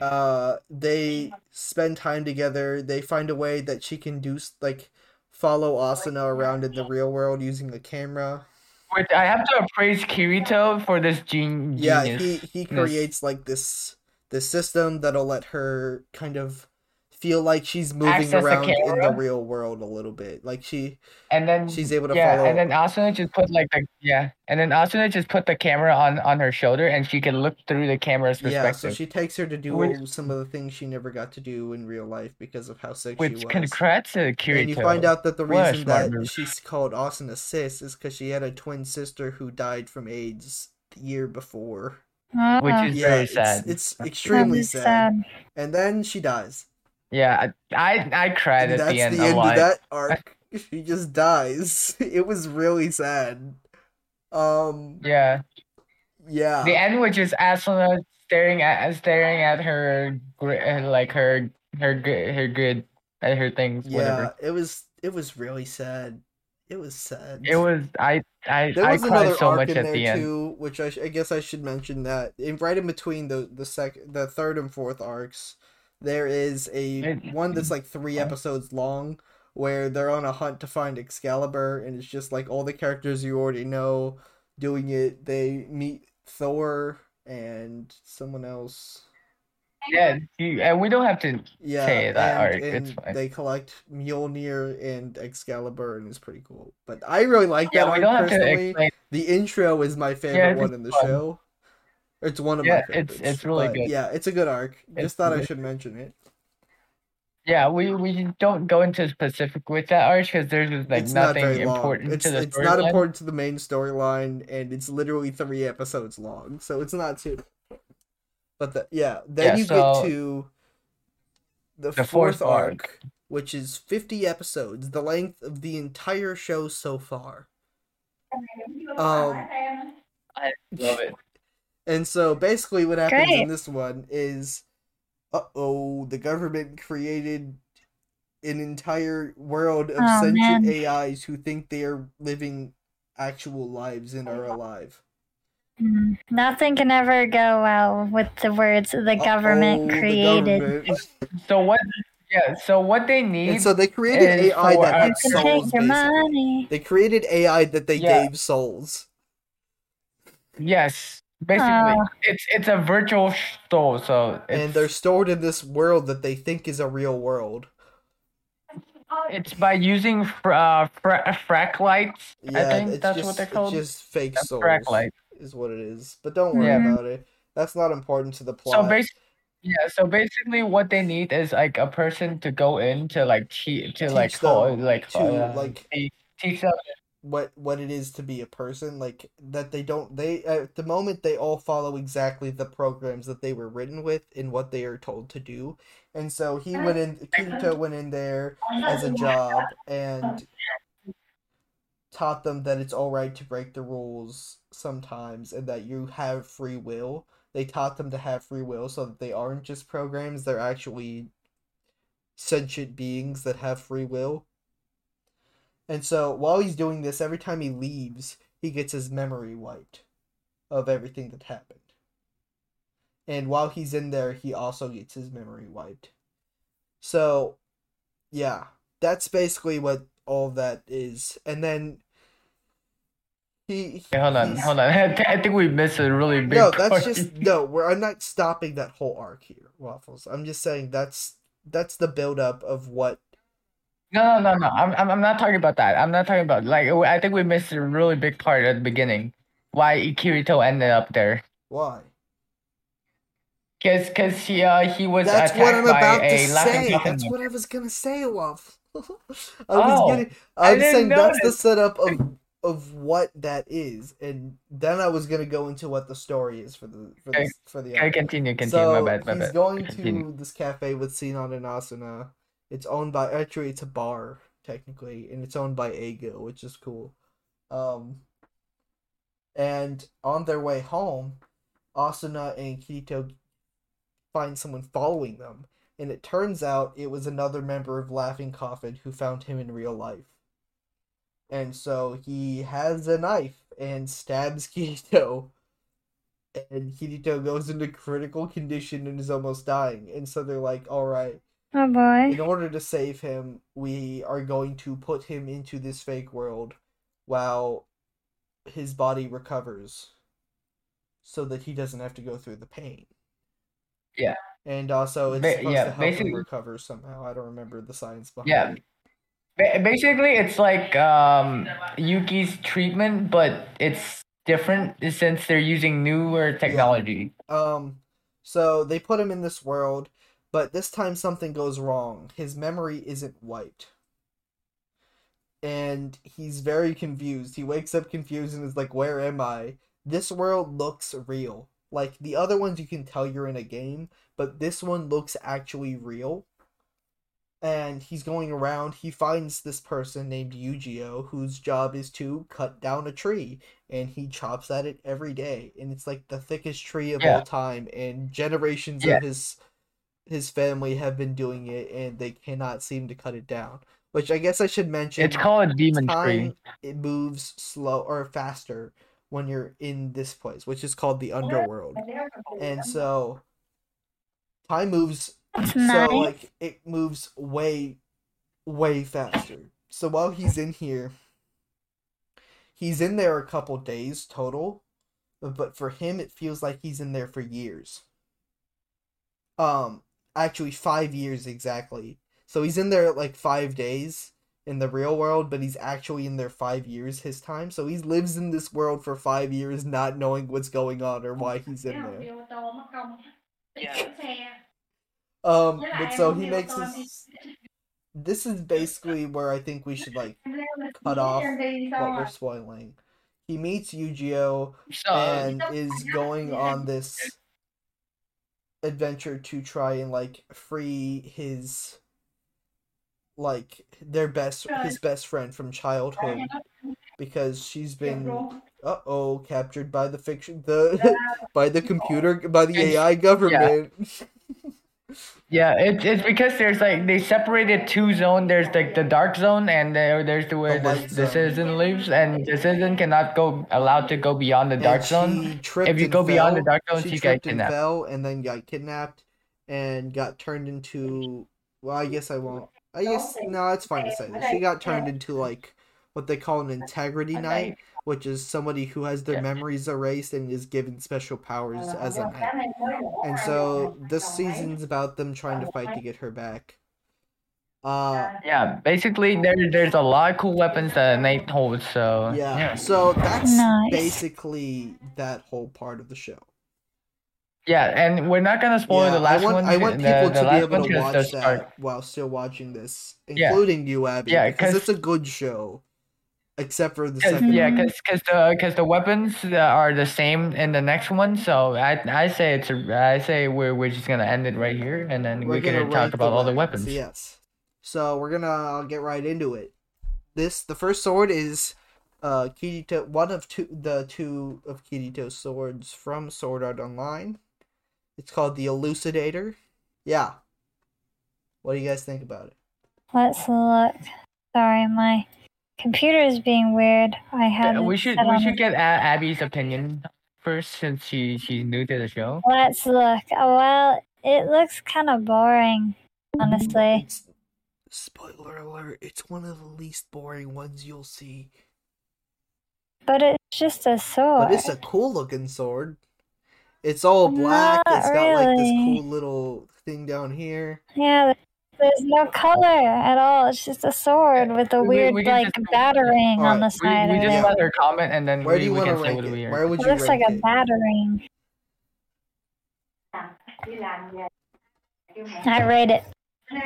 Uh they spend time together. They find a way that she can do like follow Asuna around in the real world using a camera. Which I have to praise Kirito for this gen- Yeah, he he creates like this this system that'll let her kind of feel like she's moving Access the around in the real world a little bit. Like she and then she's able to yeah, follow and then Asuna just put like the yeah, and then Asuna just put the camera on on her shoulder, and she can look through the camera's perspective. Yeah, perspective, so she takes her to do Which- some of the things she never got to do in real life because of how sick which she was. congrats to Kirito. And you find out that the reason that move. she's called Asuna Sis is because she had a twin sister who died from AIDS the year before. Ah. which Oh, is Yeah, very it's, sad. it's That's extremely sad. sad. And then she dies. Yeah, I I, cried And at the end the end lot. of that [laughs] arc. She just dies. [laughs] It was really sad. Um, Yeah, yeah. the end, which is Asuna staring at staring at her uh, like her her good her good at her things Yeah, whatever. it was it was really sad. It was sad. It was I I There I cried so much at the end. too, which I, sh- I guess I should mention that in right in between the the sec the third and fourth arcs, there is a one that's like three episodes long where they're on a hunt to find Excalibur, and it's just like all the characters you already know doing it. They meet Thor and someone else. Yeah, you, and we don't have to Yeah, say that and, and It's fine. they collect Mjolnir and Excalibur, and it's pretty cool. But I really like that Yeah, we arc don't have to personally. explain. The intro is my favorite Yeah, one in the fun. show. It's one of Yeah, my it's- favorites. it's it's really good. Yeah, it's a good arc. It's Just thought I should mention it. Yeah, we we don't go into specific with that arc because there's like it's nothing very long. important It's to the it's not storyline. important to the main storyline, and it's literally three episodes long, so it's not too. But the, yeah, then Yeah, you so- get to the, The fourth, fourth arc, arc. which is fifty episodes, the length of the entire show so far. Um, I love it. And so basically, what happens in this one is, uh oh, the government created an entire world of Oh, sentient man. AIs who think they are living actual lives and are alive. Mm, Nothing can ever go well with the words the government Uh-oh, the created. government. So what? Yeah. So what they need. And so they created AI for that us had You can souls. take your Basically. money. They created AI that they Yeah. gave souls. yes. Basically, Oh. it's it's a virtual store, So it's, And they're stored in this world that they think is a real world. it's by using fr- uh, fra- Fluctlights. I Yeah, think it's that's just what they're it's called. just fake A souls. Fluctlight. is what it is. But don't worry Yeah. about it. That's not important to the So plot. basically, yeah. So basically, what they need is like a person to go in to like cheat to like Teach ho- them like to, uh, like- te- teach them. What what it is to be a person like that they don't they at the moment they all follow exactly the programs that they were written with and what they are told to do. And so he went in Kirito went in there as a job and taught them that it's all right to break the rules sometimes and that you have free will. They taught them to have free will so that they aren't just programs they're actually sentient beings that have free will and so while he's doing this, every time he leaves, he gets his memory wiped of everything that happened. And while he's in there, he also gets his memory wiped. So, yeah, that's basically what all that is, and then he. Hold on, hold on. [laughs] I think we missed a really big. No, that's part. just no. We're, I'm not stopping that whole arc here, waffles. I'm just saying that's that's the build up of what. No, no, no, no. I'm, I'm, I'm not talking about that. I'm not talking about like. I think we missed a really big part at the beginning. Why Kirito ended up there? Why? Cause, cause he, uh, he was That's attacked what I'm by about to a laughing say. That's what I was gonna say, Wolf. [laughs] I was Oh, getting. I I'm didn't saying that's the setup of of what that is, and then I was gonna go into what the story is for the for the for the. Arc. continue, continue. So my bad, my he's bad. going Continue. to this cafe with Sinon and Asuna. It's owned by actually it's a bar technically, and it's owned by Eigo, which is cool. Um, and on their way home, Asuna and Kirito find someone following them, and it turns out it was another member of Laughing Coffin who found him in real life. And so he has a knife and stabs [laughs] Kirito and Kirito goes into critical condition and is almost dying. And so they're like, all right, Oh boy. in order to save him, we are going to put him into this fake world while his body recovers so that he doesn't have to go through the pain. Yeah. And also, it's Ba- supposed yeah, to help basically- him recover somehow. I don't remember the science behind Yeah. it. Ba- Basically, it's like um Yuki's treatment, but it's different since they're using newer technology. Um, so they put him in this world, but this time something goes wrong. His memory isn't wiped. And he's very confused. He wakes up confused and is like, Where am I? This world looks real. Like the other ones, you can tell you're in a game, but this one looks actually real. And he's going around. He finds this person named Eugeo, whose job is to cut down a tree and he chops at it every day and it's like the thickest tree of Yeah. all time and generations Yeah. of his his family have been doing it and they cannot seem to cut it down which i guess i should mention It's called a demon tree. time it moves slow or faster when you're in this place which is called the underworld and so time moves That's so nice. like it moves way way faster so while he's in here he's in there a couple days total but for him it feels like he's in there for years um actually five years exactly. So he's in there like five days in the real world but he's actually in there five years his time. So he lives in this world for five years not knowing what's going on or why he's in there. Yeah. um but so he makes this this is basically where i think we should like cut off what we're spoiling. He meets Eugeo! And is going on this adventure to try and like free his like their best his best friend from childhood because she's been uh-oh captured by the fiction the [laughs] by the computer by the AI government. Yeah, [laughs] it's it's because there's like they separated two zones. There's like the dark zone and there there's the where The the, the citizen lives, and the citizen cannot go allowed to go beyond the dark zone. If you go beyond the dark zone, she she tripped and fell and then got kidnapped and got turned into well i guess i won't. I guess no it's fine to say this she got turned into like what they call an integrity knight which is somebody who has their Yeah. memories erased and is given special powers as a knight and so this season's about them trying to fight to get her back uh Yeah, basically there there's a lot of cool weapons that Nate holds. So yeah so that's Nice. basically that whole part of the show Yeah, and we're not gonna spoil Yeah, the last I want, one. I want people the to be able to watch that start- while still watching this, Yeah. including you, Abby, Yeah, because 'cause- it's a good show, except for the Cause, second. yeah, cause, cause the, cause the weapons uh, are the same in the next one. So I, I say it's, a, I say we're, we're just gonna end it right here, and then We're we're gonna, talk about all the weapons, weapons. Yes. So we're gonna get right into it. This the first sword is uh Kirito, one of two the two of Kirito's swords from Sword Art Online. It's called the Elucidator. Yeah. What do you guys think about it? Let's look. Sorry, my computer is being weird. I had Yeah, we should, we should get a- Abby's opinion first, since she, she's new to the show. Let's look. Oh, well, it looks kind of boring, honestly. It's, Spoiler alert, it's one of the least boring ones you'll see. But it's just a sword. But it's a cool looking sword. It's all black. Not it's got like this cool little thing down here. Yeah, there's no color at all. It's just a sword with a We- we- weird we like just- battering on the side we of just it. let her comment and then Where we, do you we want can to say what we are. Where would It looks like rank a battering. I rate it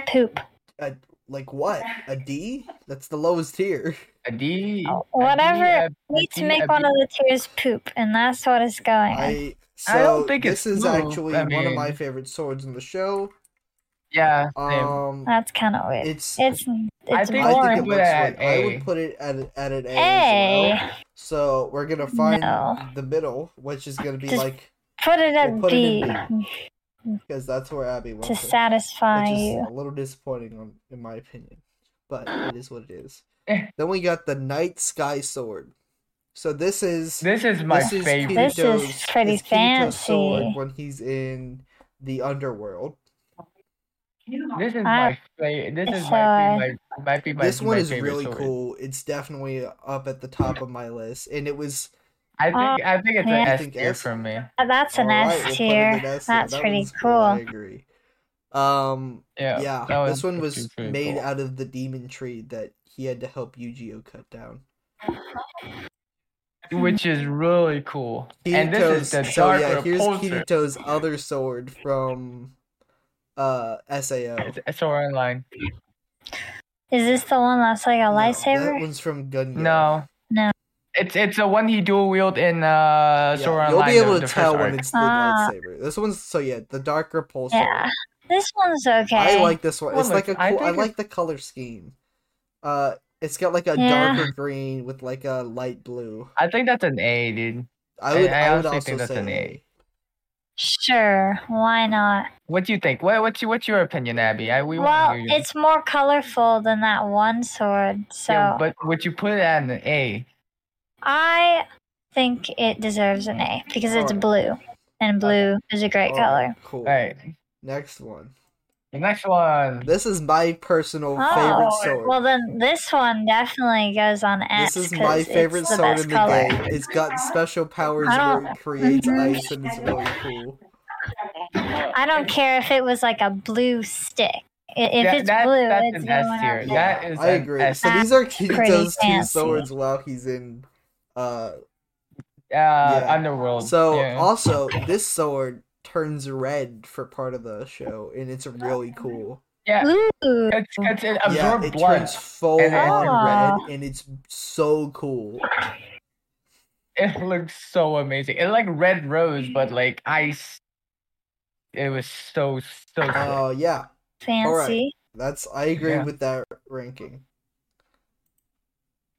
poop. A, like what? A D? That's the lowest tier. A D. Oh, whatever. a- a Need to make a one of the tiers poop, and that's what it's going. I so I don't think this it's is poop, actually I one of my favorite swords in the show. Yeah. Same. Um, That's kind of weird. it's It's it's think I boring. think it looks at like I A. would put it at at an A. As A. well. So we're gonna find No. the middle, which is gonna be Just like Put it at We'll put it in B because that's where Abby wants to it. satisfy which is you. a little disappointing, on, in my opinion. But [gasps] it is what it is. Eh. then we got the Night Sky Sword. So this is This is my this is favorite. This is pretty is Kirito's sword fancy. when he's in the underworld. This is my favorite. This is So, might my might be my. this one my is really sword. cool. It's definitely up at the top of my list, and it was I think Uh, I think it's yeah. an I S think tier S. for me. Uh, That's an alright, S we'll put it tier. in S tier. That's That pretty one's I cool. agree. Um, Yeah. yeah, this one was pretty made cool. out of the demon tree that he had to help Eugeo cut down. which is really cool. and this is the Kirito's- so yeah, here's repulser. Kirito's other sword from uh SAO. It's Sword Online. Is this the one that's like a No, that lightsaber? one's from Gun No. No. It's it's the one he dual wield in uh Sword Yeah, Online. you'll be able the- to tell first when arc. it's the Ah. lightsaber. This one's so yeah, the dark repulser. Yeah. This one's okay. I like this one. Well, It's like a look, I. I, think like the color scheme. Uh, it's got like a Yeah. darker green with like a light blue. I think that's an A, dude. I I- would. I I, would also think that's say an A. A. Sure, why not? What do you think? What what's your, what's your opinion, Abby? I we Well, want to it's more colorful than that one sword, so yeah, but would you put it at an A? I think it deserves an A because it's Alright. blue, and blue is a great Alright, color. Cool. All right. Next one. The next one. This is my personal Oh, favorite sword. well then this one definitely goes on S. this is my favorite sword in the color. game. It's got special powers where it creates ice and it's really cool. I don't care if it was like a blue stick. If That- it's that- blue, that's it's an going S tier. up That there. is I agree. S. So these are That's Kirito's two fancy. swords while he's in. Uh, uh, Underworld. so yeah. also this sword turns red for part of the show, and it's really cool. yeah, Ooh, it's, it's it Yeah, it blood. turns full and on it's- red, and it's so cool. It looks so amazing. It's like red rose, but like ice. It was so so. sick. Oh yeah, fancy. that's I agree Yeah. with that ranking.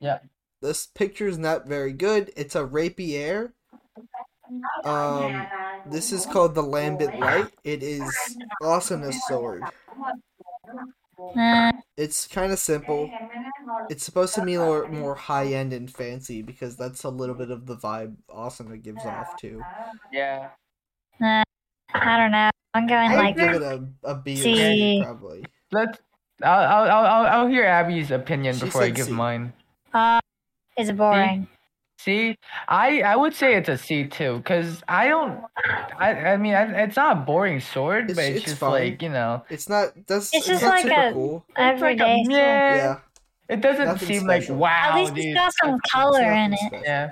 Yeah. This picture's not very good. It's a rapier. Um, this is called the Lambent Light. It is Asuna's sword. It's kind of simple. It's supposed to be more, more high end and fancy because that's a little bit of the vibe Asuna gives off too. yeah. uh, I don't know. I'm going I'd like give it a, a B or C C. probably. Let's. I'll I'll I'll I'll- I'll hear Abby's opinion She before I give C. mine. uh, is it boring? C, I I would say it's a C too, cause I don't. I I mean, I, it's not a boring sword, It's- but it's, it's just fine. like you know, It's not. That's. It's It's, just not like a- cool. it's like a Everyday sword. yeah. Yeah. It doesn't Nothing seem special. like wow. At least dude, it's got some color in it. special. Yeah.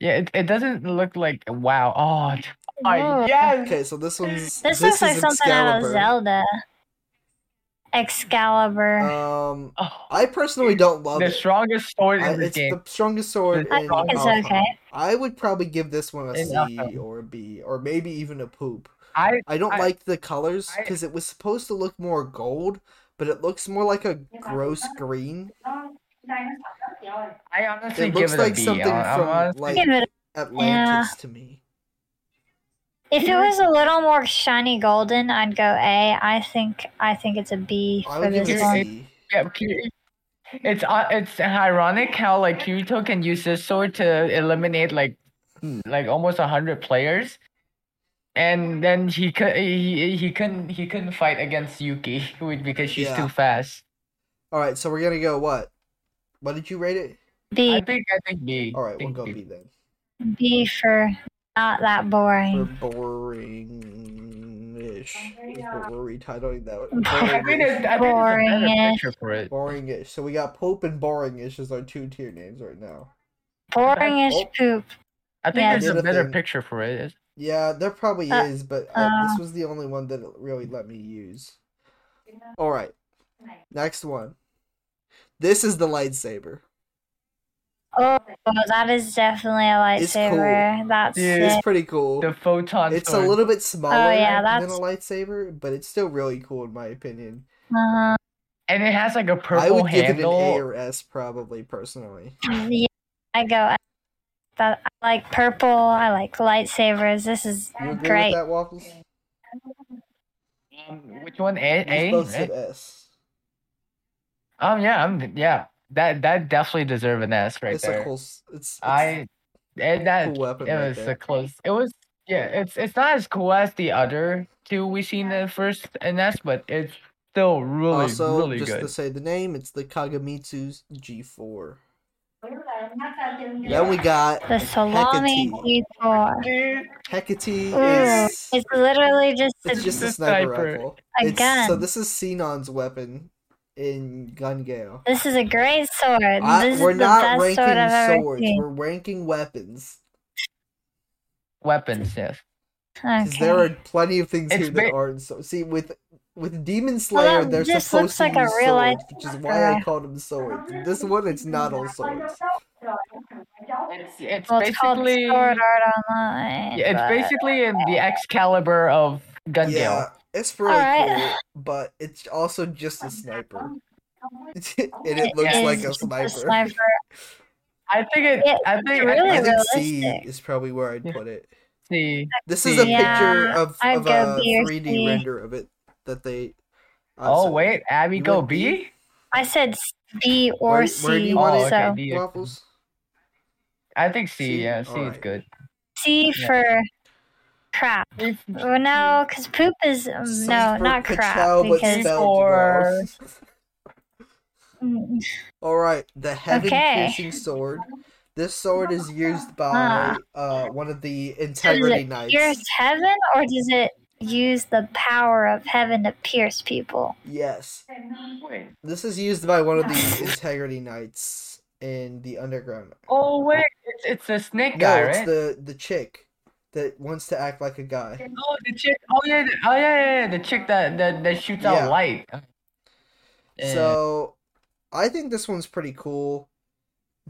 Yeah, it, it doesn't look like wow. Oh, d- yes. Okay, so this one's. This, this looks like is something out of Zelda. Excalibur. Um, Oh, I personally don't love the it. strongest sword I, in this it's game. the strongest sword. I in think it's Alpha. okay. I would probably give this one a In C Alpha. or a B or maybe even a poop. I I don't I- like the colors because it was supposed to look more gold, but it looks more like a gross green. I honestly It give looks it a like B. something I'm- I'm from honestly- like Give it- Atlantis to me. If it was a little more shiny golden, I'd go A. I think I think it's a B for this one. Yeah, Ki- it's uh, it's ironic how like Kirito can use this sword to eliminate like like almost a hundred players, and then he could he he couldn't he couldn't fight against Yuki [laughs] because she's Yeah. too fast. All right, so we're gonna go what? What did you rate it? I B. think I think B. All right, we'll go B. B then. B for not that For boring. boring-ish. Boring. [laughs] I don't even know. I think Boring-ish. it's, I think it's a better Boring-ish. picture for it. Boring-ish. So we got Pope and Boring-ish as our two tier names right now. Boringish Oh. poop. I think Yeah. there's a a better thing. picture for it. Yeah, there probably Uh, is, but uh, uh. this was the only one that it really let me use. All right, next one. This is the lightsaber. Oh, that is definitely a It's cool. lightsaber. That's Yeah, It's pretty cool. The photon. It's a little bit smaller Oh, yeah, than a that's- lightsaber, but it's still really cool in my opinion. Uh-huh. and it has like a purple handle. I would give it an handle. A or S probably personally. Yeah, I go. That I like purple. I like lightsabers. This is You agree great. with that, Waffles? Um, which one? A. We A. both said right? S. Um. Yeah. I'm. Yeah. That that definitely deserve an S right it's there. a cool. s- It's, it's I. And that cool weapon it right was there. a close. It was. Yeah. It's it's not as cool as the other two we seen in the first NS, but it's still really also really just good. to say the name. It's the Kagemitsu's G4. Then we got the salami Hecate. G4. Hecate. Ooh, Is it's literally just a, it's just a a sniper, sniper. rifle. a It's. So this is Sinon's weapon in Gun Gale. this is a great sword. I- this we're is the not best ranking sword I've ever swords. seen. We're ranking weapons. weapons. Yes. Because Okay. there are plenty of things It's here that ba- aren't so. See, with with Demon Slayer, that they're just supposed looks to like a use real swords, life which is why I guy. called them swords. This one, it's not all swords. It's it's well, it's basically. Sword Art Online. Yeah, it's but- basically in the Excalibur of Gun Gale. Yeah, it's really Alright. cool, but it's also just a sniper, [laughs] [laughs] and it looks is like a just sniper. sniper. I think it. Yeah, I think. really I I think think C realistic. is probably where I'd put it. see. This is a Yeah, picture of, I'd of go a B or 3D C. render of it that they. uh, Oh so- wait, Abby, go went B? B. I said B or Where- C. where do you want it? it? so Okay, D. Waffles. I think C. C? Yeah, C is Alright. good. C Yeah. for crap. Well, no, because poop is um, no, not crap. Because spelled for- wrong. Mm, All right, the heaven Okay. piercing sword. This sword is used by Ah. uh, one of the so does integrity it knights. pierce heaven, or does it use the power of heaven to pierce people? Yes, Wait. this is used by one of the [laughs] integrity knights in the underground. Oh wait, it's it's the snake No, guy, it's right? the the chick that wants to act like a guy. Oh, the chick. Oh yeah. the- Oh yeah, yeah, yeah. The chick that that, that shoots Yeah. out light. Yeah. So, I think this one's pretty cool,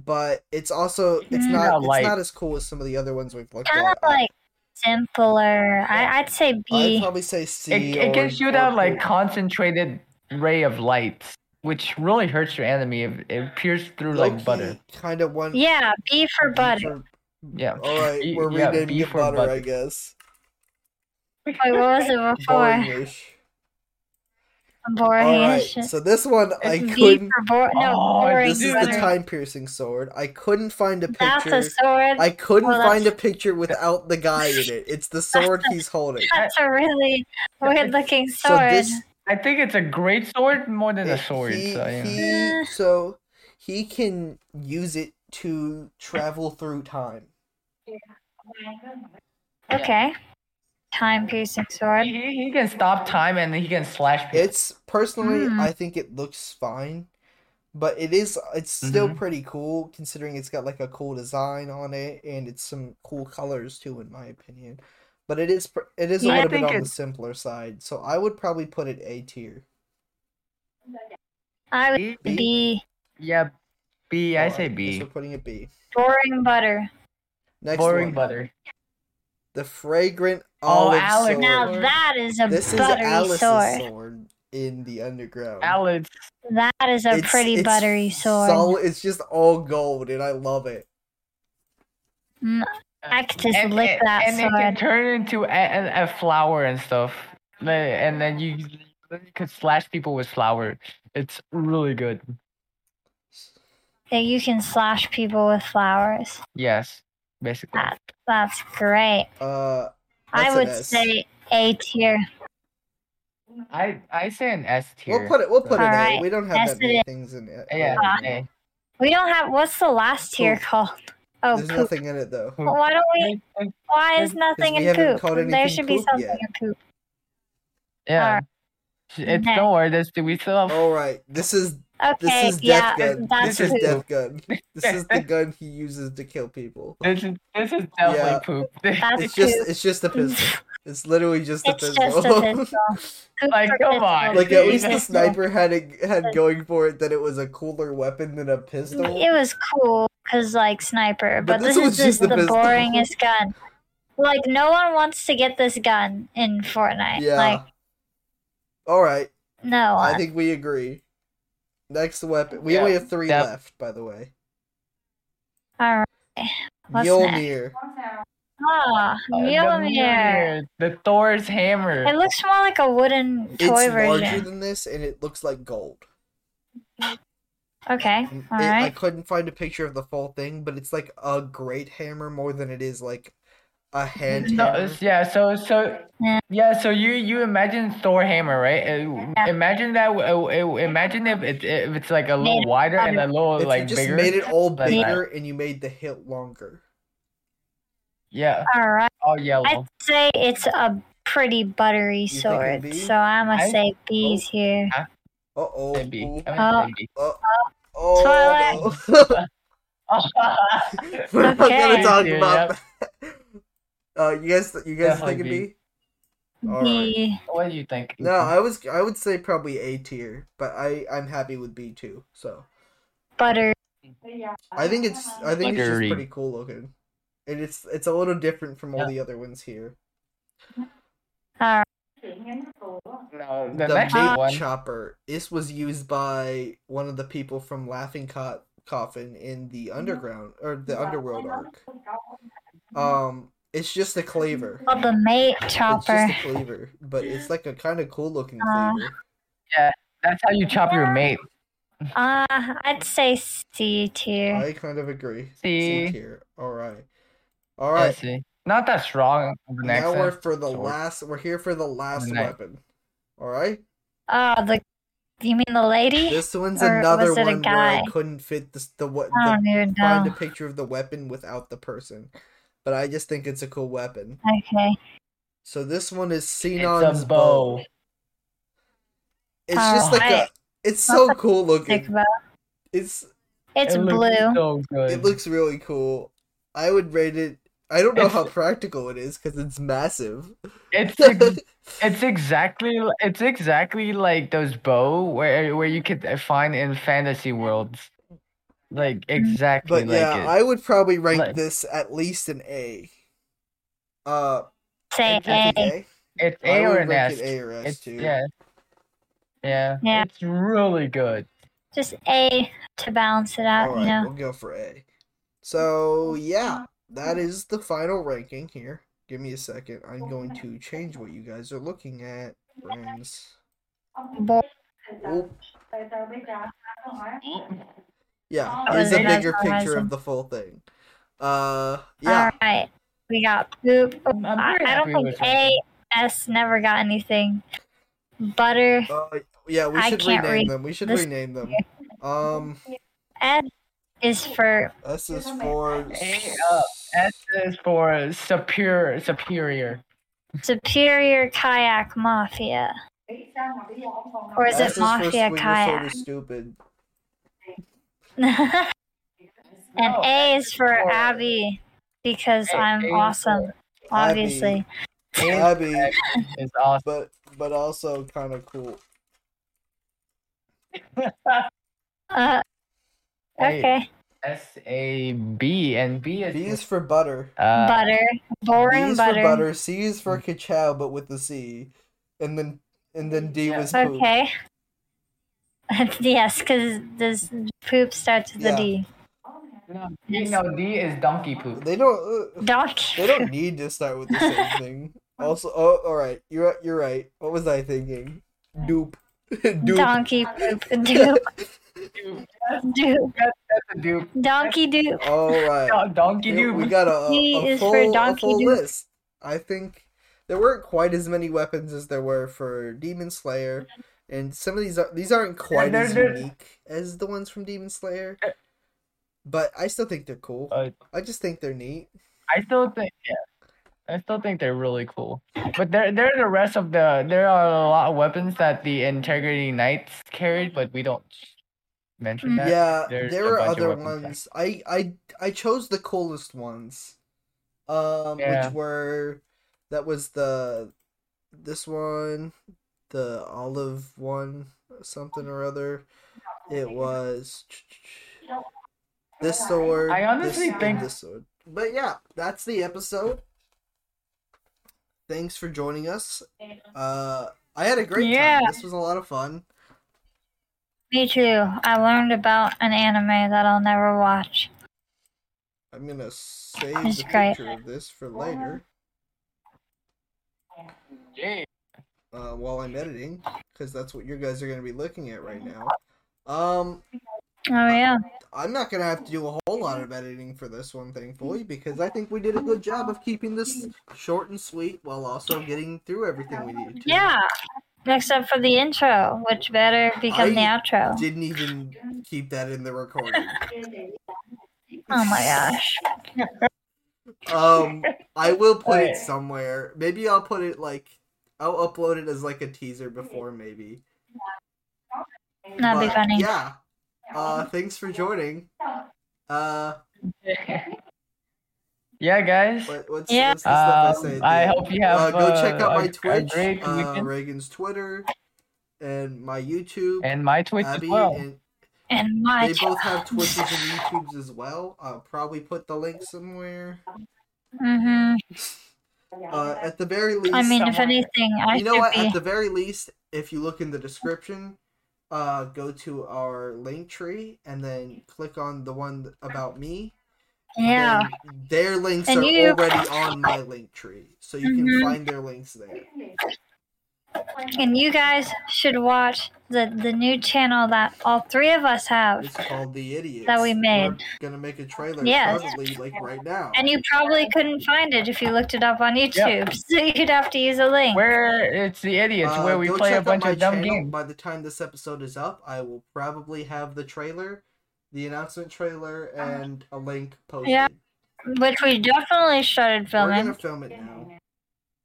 but it's also it's not Yeah, it's not as cool as some of the other ones we've looked at. Kind of like simpler. I, I'd say I'd probably say C. it it or- can shoot or out like concentrated ray of light, which really hurts your enemy if it pierces through like butter. Kind of one. Yeah, B for B butter. for- Yeah. All right, we're yeah, renaming B it for butter, I guess. Wait, what was it before? Boringish. All right, so this one I It's B couldn't. bor- no, Oh. This is the time piercing sword. I couldn't find a picture. That's picture. a sword. I couldn't Well, find a picture without the guy in it. It's the sword he's holding. That's a really weird looking sword. So sword. this I think it's a great sword more than a sword. He, so yeah. he, so he can use it to travel through time. Okay. Time piercing sword. He, he he can stop time and he can slash people. It's personally, Hmm. I think it looks fine, but it is. It's still Mhm. pretty cool considering it's got like a cool design on it and it's some cool colors too, in my opinion. But it is it is a Yeah, I little bit think on the simpler side, so I would probably put it A tier. I would B? B? be Yeah, B. I Alright, say B. We're putting it B. boring butter. Next Boring one, butter. the fragrant Oh, olive Alex. sword. Now Sword. that is a this is buttery Alice's sword. sword in the underground. Alex. That is a It's- pretty it's buttery sword. Solid, it's just all gold, and I love it. Mm, I could just and, lick and, that and it can turn into a, a, a flower and stuff. And then you, you could slash people with flour. It's really good. That you can slash people with flowers. Yes, basically. That- That's great. Uh, I That's an would S. say A tier. I I say an S tier. We'll put it. We'll put it in. Alright, We don't have S that many it is. things in it. Yeah. Ah. We don't have. What's the last tier Poop. called? Oh, There's poop. nothing in it though. Poop. Why don't we? Why is nothing in haven't poop? There anything should be something yet. in poop. Yeah. Alright. It's Next. don't worry. This we still have. All right. This is Okay, this is yeah, death gun. This is poop. death gun. This is the [laughs] gun he uses to kill people. This is this is definitely Yeah. poop. [laughs] That's It's just poop. it's just a pistol. [laughs] It's literally just a It's pistol. just a pistol. Like, come on. like at least the sniper had it had going for it that it was a cooler weapon than a pistol. It was cool because like sniper, But but, this this, is just just the the, boringest gun. Like no one wants to get this gun in Fortnite. Yeah. Like All right. no I think we agree. Next weapon. We Yeah, only have three that- left, by the way. All right. What's Mjolnir. Ah, Uh, the Mjolnir. Mjolnir, The Thor's hammer. It looks more like a wooden toy It's toy larger than this, and it looks like gold. Okay. Mm, All it- I couldn't find a picture of the full thing, but it's like a great hammer more than it is like a hand No, hammer. yeah, so so Yeah. yeah, so you you imagine Thor hammer, right? Uh, Imagine that. Uh, uh, imagine if it if it's like a little Made wider and a little If like you just bigger. made it all like bigger and you made the hilt longer. Yeah, All right. all yellow. I'd say it's a pretty buttery think a sword, so I'm gonna I- say B's here. Uh oh. Maybe. Oh, I mean, maybe. oh Twilight. no. [laughs] We're not gonna Okay. talk Yeah, about yep. that. Uh, you guys, you guys Definitely thinking B. B? All right. B. what do you think? No, I was, I would say probably A tier, but I, I'm happy with B too. So Butter. I think it's, I think it's just pretty cool looking, and it's, it's a little different from all Yeah. the other ones here. All right. No, the, the next bait one. chopper. This was used by one of the people from Laughing Co- Coffin in the underground or the underworld arc. Um, it's just a cleaver. Oh, the mate chopper. It's just a cleaver, but it's like a kind of cool looking Uh, cleaver. Yeah, that's how you chop your mate. Uh, I'd say C tier. I kind of agree. C. tier. All right. All right. Yeah, see, not that strong of an now we're for the Sword. last. We're here for the last next. weapon. All right. Oh, the. You mean the lady? This one's Or another was it a one where I couldn't fit this the what I the don't find a picture of the weapon without the person. But I just think it's a cool weapon. Okay. So this one is It's Sinon's a bow. It's just like a. It's so cool looking. It's It's It blue. So good. it looks really cool. I would rate it. I don't know how practical it is because it's massive. It's [laughs] ex- it's exactly it's exactly like those bow where where you could find in fantasy worlds. Like exactly But like yeah, it. I would probably rank Like- this at least an A. Uh, Say I think A. A. it's I A or an S. it A or S It's too. yeah. Yeah. Yeah. It's really good. Just A to balance it out, All you know. we'll go for A. So yeah, that is the final ranking here. Give me a second. I'm going to change what you guys are looking at, friends. Bo- Oh, yeah, That here's was a a bigger picture of the full thing. Uh, yeah, All right. We got poop. I'm, I'm I, I don't think with A, it. S never got anything. Butter. uh, yeah. We should can't rename them. We should rename them. Um, S is for S is for A, uh, S is for superior superior. Superior Kayak Mafia. Or is S it for Mafia Swing Your Kayak? Stupid. [laughs] and No, A is for for- Abby because A- I'm A awesome, obviously. Abby, It's awesome. but but also kind of cool. [laughs] Uh, okay. S A B and B is, B is for butter. uh, butter. B Boring is butter. for butter. C is for cacao, but with the C, and then and then D Yeah. was poop. Okay. [laughs] yes, because this poop starts with Yeah. a D. no, D, no, D is donkey poop. They don't. Uh, Donkey. they don't [laughs] need to start with the same thing. Also, oh, all right. You're you're right. What was I thinking? Dupe. [laughs] Dupe. Donkey poop. Dupe. Dupe. That's a dupe. Donkey dupe. All right. Do- donkey We- dupe. We got a, D a, a is full, for a donkey full dupe. list. I think there weren't quite as many weapons as there were for Demon Slayer, and some of these are these aren't quite they're- as they're- unique as the ones from Demon Slayer. But I still think they're cool. Uh, I just think they're neat. I still think yeah. I still think they're really cool. But there there are the rest of the there are a lot of weapons that the Integrity Knights carried, but we don't mention that. yeah, there's there a were other weapons ones. I I I chose the coolest ones. Um, Yeah. which were that was the this one, the olive one, something or other. It was this sword. I honestly this, think- this sword. But yeah, that's the episode. Thanks for joining us. Uh, I had a great Yeah. time. This was a lot of fun. Me too. I learned about an anime that I'll never watch. I'm gonna save It's the great. picture of this for later Yeah. Uh, while I'm editing, because that's what you guys are gonna be looking at right now. Um, Oh yeah. I'm not gonna have to do a whole lot of editing for this one, thankfully, because I think we did a good job of keeping this short and sweet while also getting through everything we needed to. Yeah. Except for the intro, which better become the I outro. Didn't even keep that in the recording. Oh my gosh. Um, I will put it somewhere. Maybe I'll put it like I'll upload it as like a teaser before, maybe. That'd be funny. Yeah. Uh, thanks for joining. Uh, yeah, guys. what, what's, Yeah. what's the stuff I say? Um, I hope you have uh, go check out uh, my a- a Twitch, great uh. Reagan's Twitter, and my YouTube. and my Twitch Abby as well. and And my they both have Twitches and YouTubes as well. I'll probably put the link somewhere. hmm [laughs] Uh, at the very least, I mean, if anything, I you know what? be. At the very least, if you look in the description, uh, go to our link tree and then click on the one about me. Yeah. Their links And are you- already on my link tree, so you can Mhm. find their links there. And you guys should watch the the new channel that all three of us have. It's called The Idiots. That we made. We're gonna make a trailer Yes. probably like right now. And you probably couldn't find it if you looked it up on YouTube. [laughs] So you'd have to use a link. Where it's the idiots, Uh, where we play a bunch of dumb channel. games. By the time this episode is up, I will probably have the trailer, the announcement trailer, and a link posted. Yeah. Which we definitely started filming. We're gonna film it now.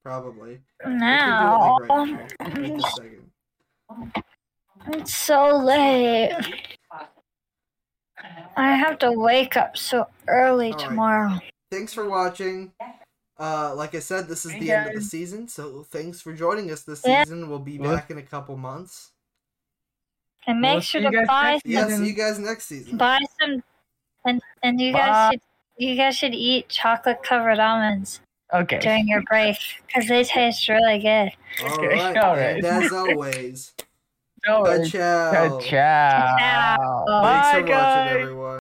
Probably. Now. We can do it right now. Right second. It's so late. I have to wake up so early All right. tomorrow. Thanks for watching. Uh, like I said, this is the end of the season, so thanks for joining us this Yeah. season. We'll be back in a couple months. And make We'll sure to buy Some, Yeah, see you guys next season. buy some and and you Bye. guys should you guys should eat chocolate covered almonds Okay. during your break because they taste really good. All right, All right. as always, [laughs] No, ciao. it's- ciao. Ciao. Ciao. Thanks Bye, for watching, everyone.